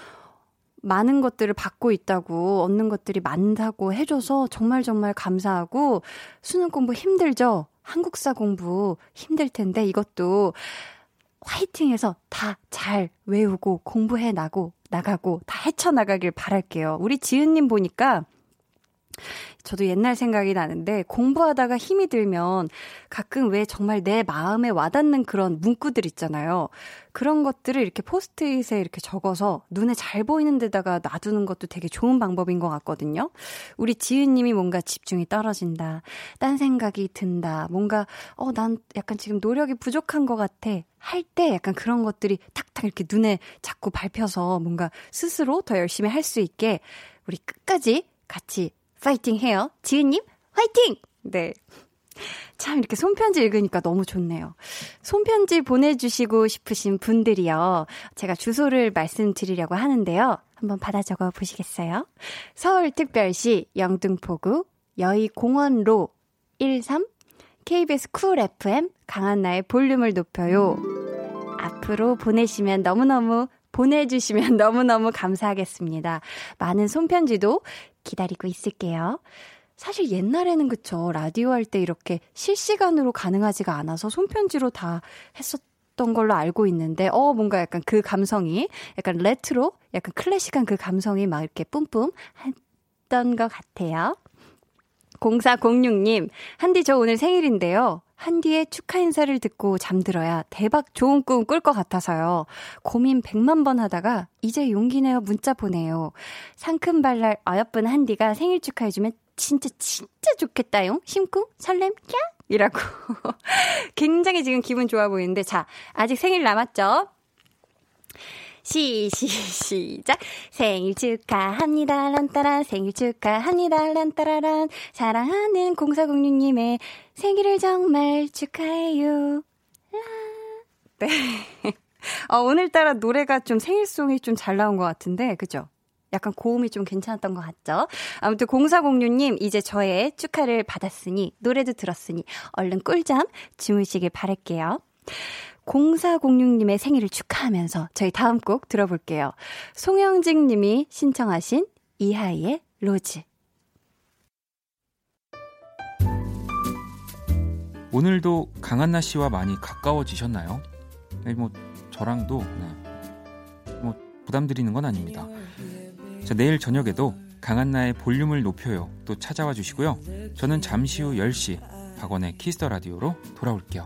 많은 것들을 받고 있다고, 얻는 것들이 많다고 해줘서 정말 정말 감사하고, 수능 공부 힘들죠? 한국사 공부 힘들 텐데, 이것도 화이팅해서 다 잘 외우고 공부해 나고 나가고 다 헤쳐나가길 바랄게요. 우리 지은님 보니까 저도 옛날 생각이 나는데 공부하다가 힘이 들면 가끔 왜 정말 내 마음에 와닿는 그런 문구들 있잖아요. 그런 것들을 이렇게 포스트잇에 이렇게 적어서 눈에 잘 보이는 데다가 놔두는 것도 되게 좋은 방법인 것 같거든요. 우리 지은님이 뭔가 집중이 떨어진다. 딴 생각이 든다. 뭔가, 어, 난 약간 지금 노력이 부족한 것 같아. 할때 약간 그런 것들이 탁탁 이렇게 눈에 자꾸 밟혀서 뭔가 스스로 더 열심히 할 수 있게 우리 끝까지 같이 파이팅 해요. 지은님, 화이팅! 네. 참 이렇게 손편지 읽으니까 너무 좋네요. 손편지 보내주시고 싶으신 분들이요. 제가 주소를 말씀드리려고 하는데요. 한번 받아 적어 보시겠어요? 서울특별시 영등포구 여의공원로 13 KBS 쿨 FM 강한나의 볼륨을 높여요. 앞으로 보내시면 너무너무 보내주시면 [laughs] 너무너무 감사하겠습니다. 많은 손편지도 기다리고 있을게요. 사실 옛날에는 그쵸. 라디오 할 때 이렇게 실시간으로 가능하지가 않아서 손편지로 다 했었던 걸로 알고 있는데, 어, 뭔가 약간 그 감성이, 약간 레트로, 약간 클래식한 그 감성이 막 이렇게 뿜뿜 했던 것 같아요. 0406님, 한디 저 오늘 생일인데요. 한디의 축하 인사를 듣고 잠들어야 대박 좋은 꿈 꿀 것 같아서요. 고민 100만 번 하다가 이제 용기 내어 문자 보내요. 상큼발랄 어여쁜 한디가 생일 축하해주면 진짜 진짜 좋겠다용. 심쿵 설렘 캬 이라고 [laughs] 굉장히 지금 기분 좋아 보이는데 자 아직 생일 남았죠? 시, 시, 시작. 생일 축하합니다. 란따란. 생일 축하합니다. 란따라란. 사랑하는 0406님의 생일을 정말 축하해요. 라. 네. 어, 오늘따라 노래가 좀 생일송이 좀 잘 나온 것 같은데, 그죠? 약간 고음이 좀 괜찮았던 것 같죠? 아무튼 0406님, 이제 저의 축하를 받았으니, 노래도 들었으니, 얼른 꿀잠 주무시길 바랄게요. 0406님의 생일을 축하하면서 저희 다음 곡 들어볼게요. 송영직 님이 신청하신 이하이의 로즈. 오늘도 강한나 씨와 많이 가까워지셨나요? 네, 뭐 저랑도 네. 뭐 부담 드리는 건 아닙니다. 자, 내일 저녁에도 강한나의 볼륨을 높여요. 또 찾아와 주시고요. 저는 잠시 후 10시 박원의 키스 더 라디오로 돌아올게요.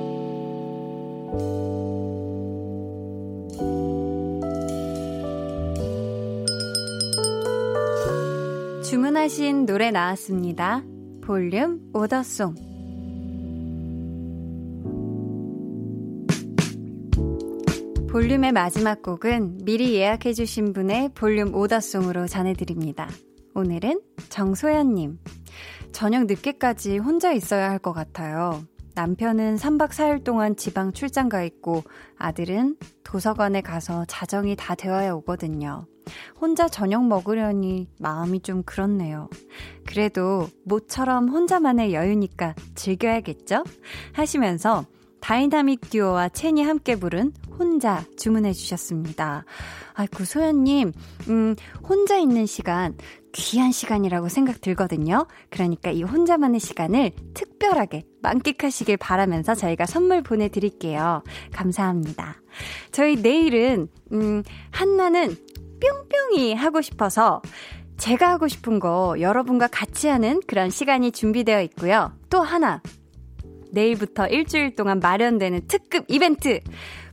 주문하신 노래 나왔습니다. 볼륨 오더송. 볼륨의 마지막 곡은 미리 예약해주신 분의 볼륨 오더송으로 전해드립니다. 오늘은 정소연님. 저녁 늦게까지 혼자 있어야 할 것 같아요. 남편은 3박 4일 동안 지방 출장 가 있고 아들은 도서관에 가서 자정이 다 되어야 오거든요. 혼자 저녁 먹으려니 마음이 좀 그렇네요. 그래도 모처럼 혼자만의 여유니까 즐겨야겠죠? 하시면서 다이나믹 듀오와 첸이 함께 부른 혼자 주문해 주셨습니다. 아이고, 소연님, 음, 혼자 있는 시간, 귀한 시간이라고 생각 들거든요. 그러니까 이 혼자만의 시간을 특별하게 만끽하시길 바라면서 저희가 선물 보내드릴게요. 감사합니다. 저희 내일은, 음, 한나는 뿅뿅이 하고 싶어서 제가 하고 싶은 거 여러분과 같이 하는 그런 시간이 준비되어 있고요. 또 하나, 내일부터 일주일 동안 마련되는 특급 이벤트.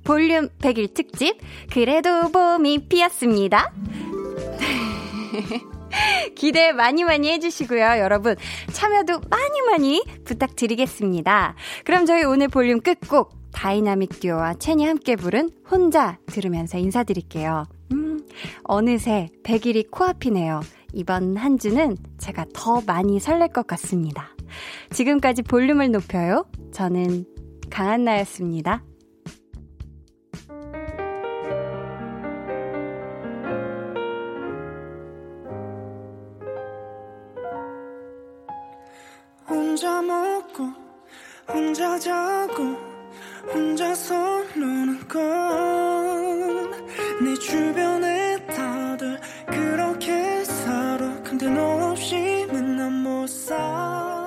볼륨 100일 특집. 그래도 봄이 피었습니다. [laughs] 기대 많이 많이 해주시고요. 여러분, 참여도 많이 많이 부탁드리겠습니다. 그럼 저희 오늘 볼륨 끝곡 다이나믹 듀오와 첸이 함께 부른 혼자 들으면서 인사드릴게요. 음, 어느새 100일이 코앞이네요. 이번 한 주는 제가 더 많이 설렐 것 같습니다. 지금까지 볼륨을 높여요. 저는 강한나였습니다. 혼자 먹고 혼자 자고 혼자 서노는 건 내 주변에 다들 그렇게 살아. 근데 너 없이는 난 못 살아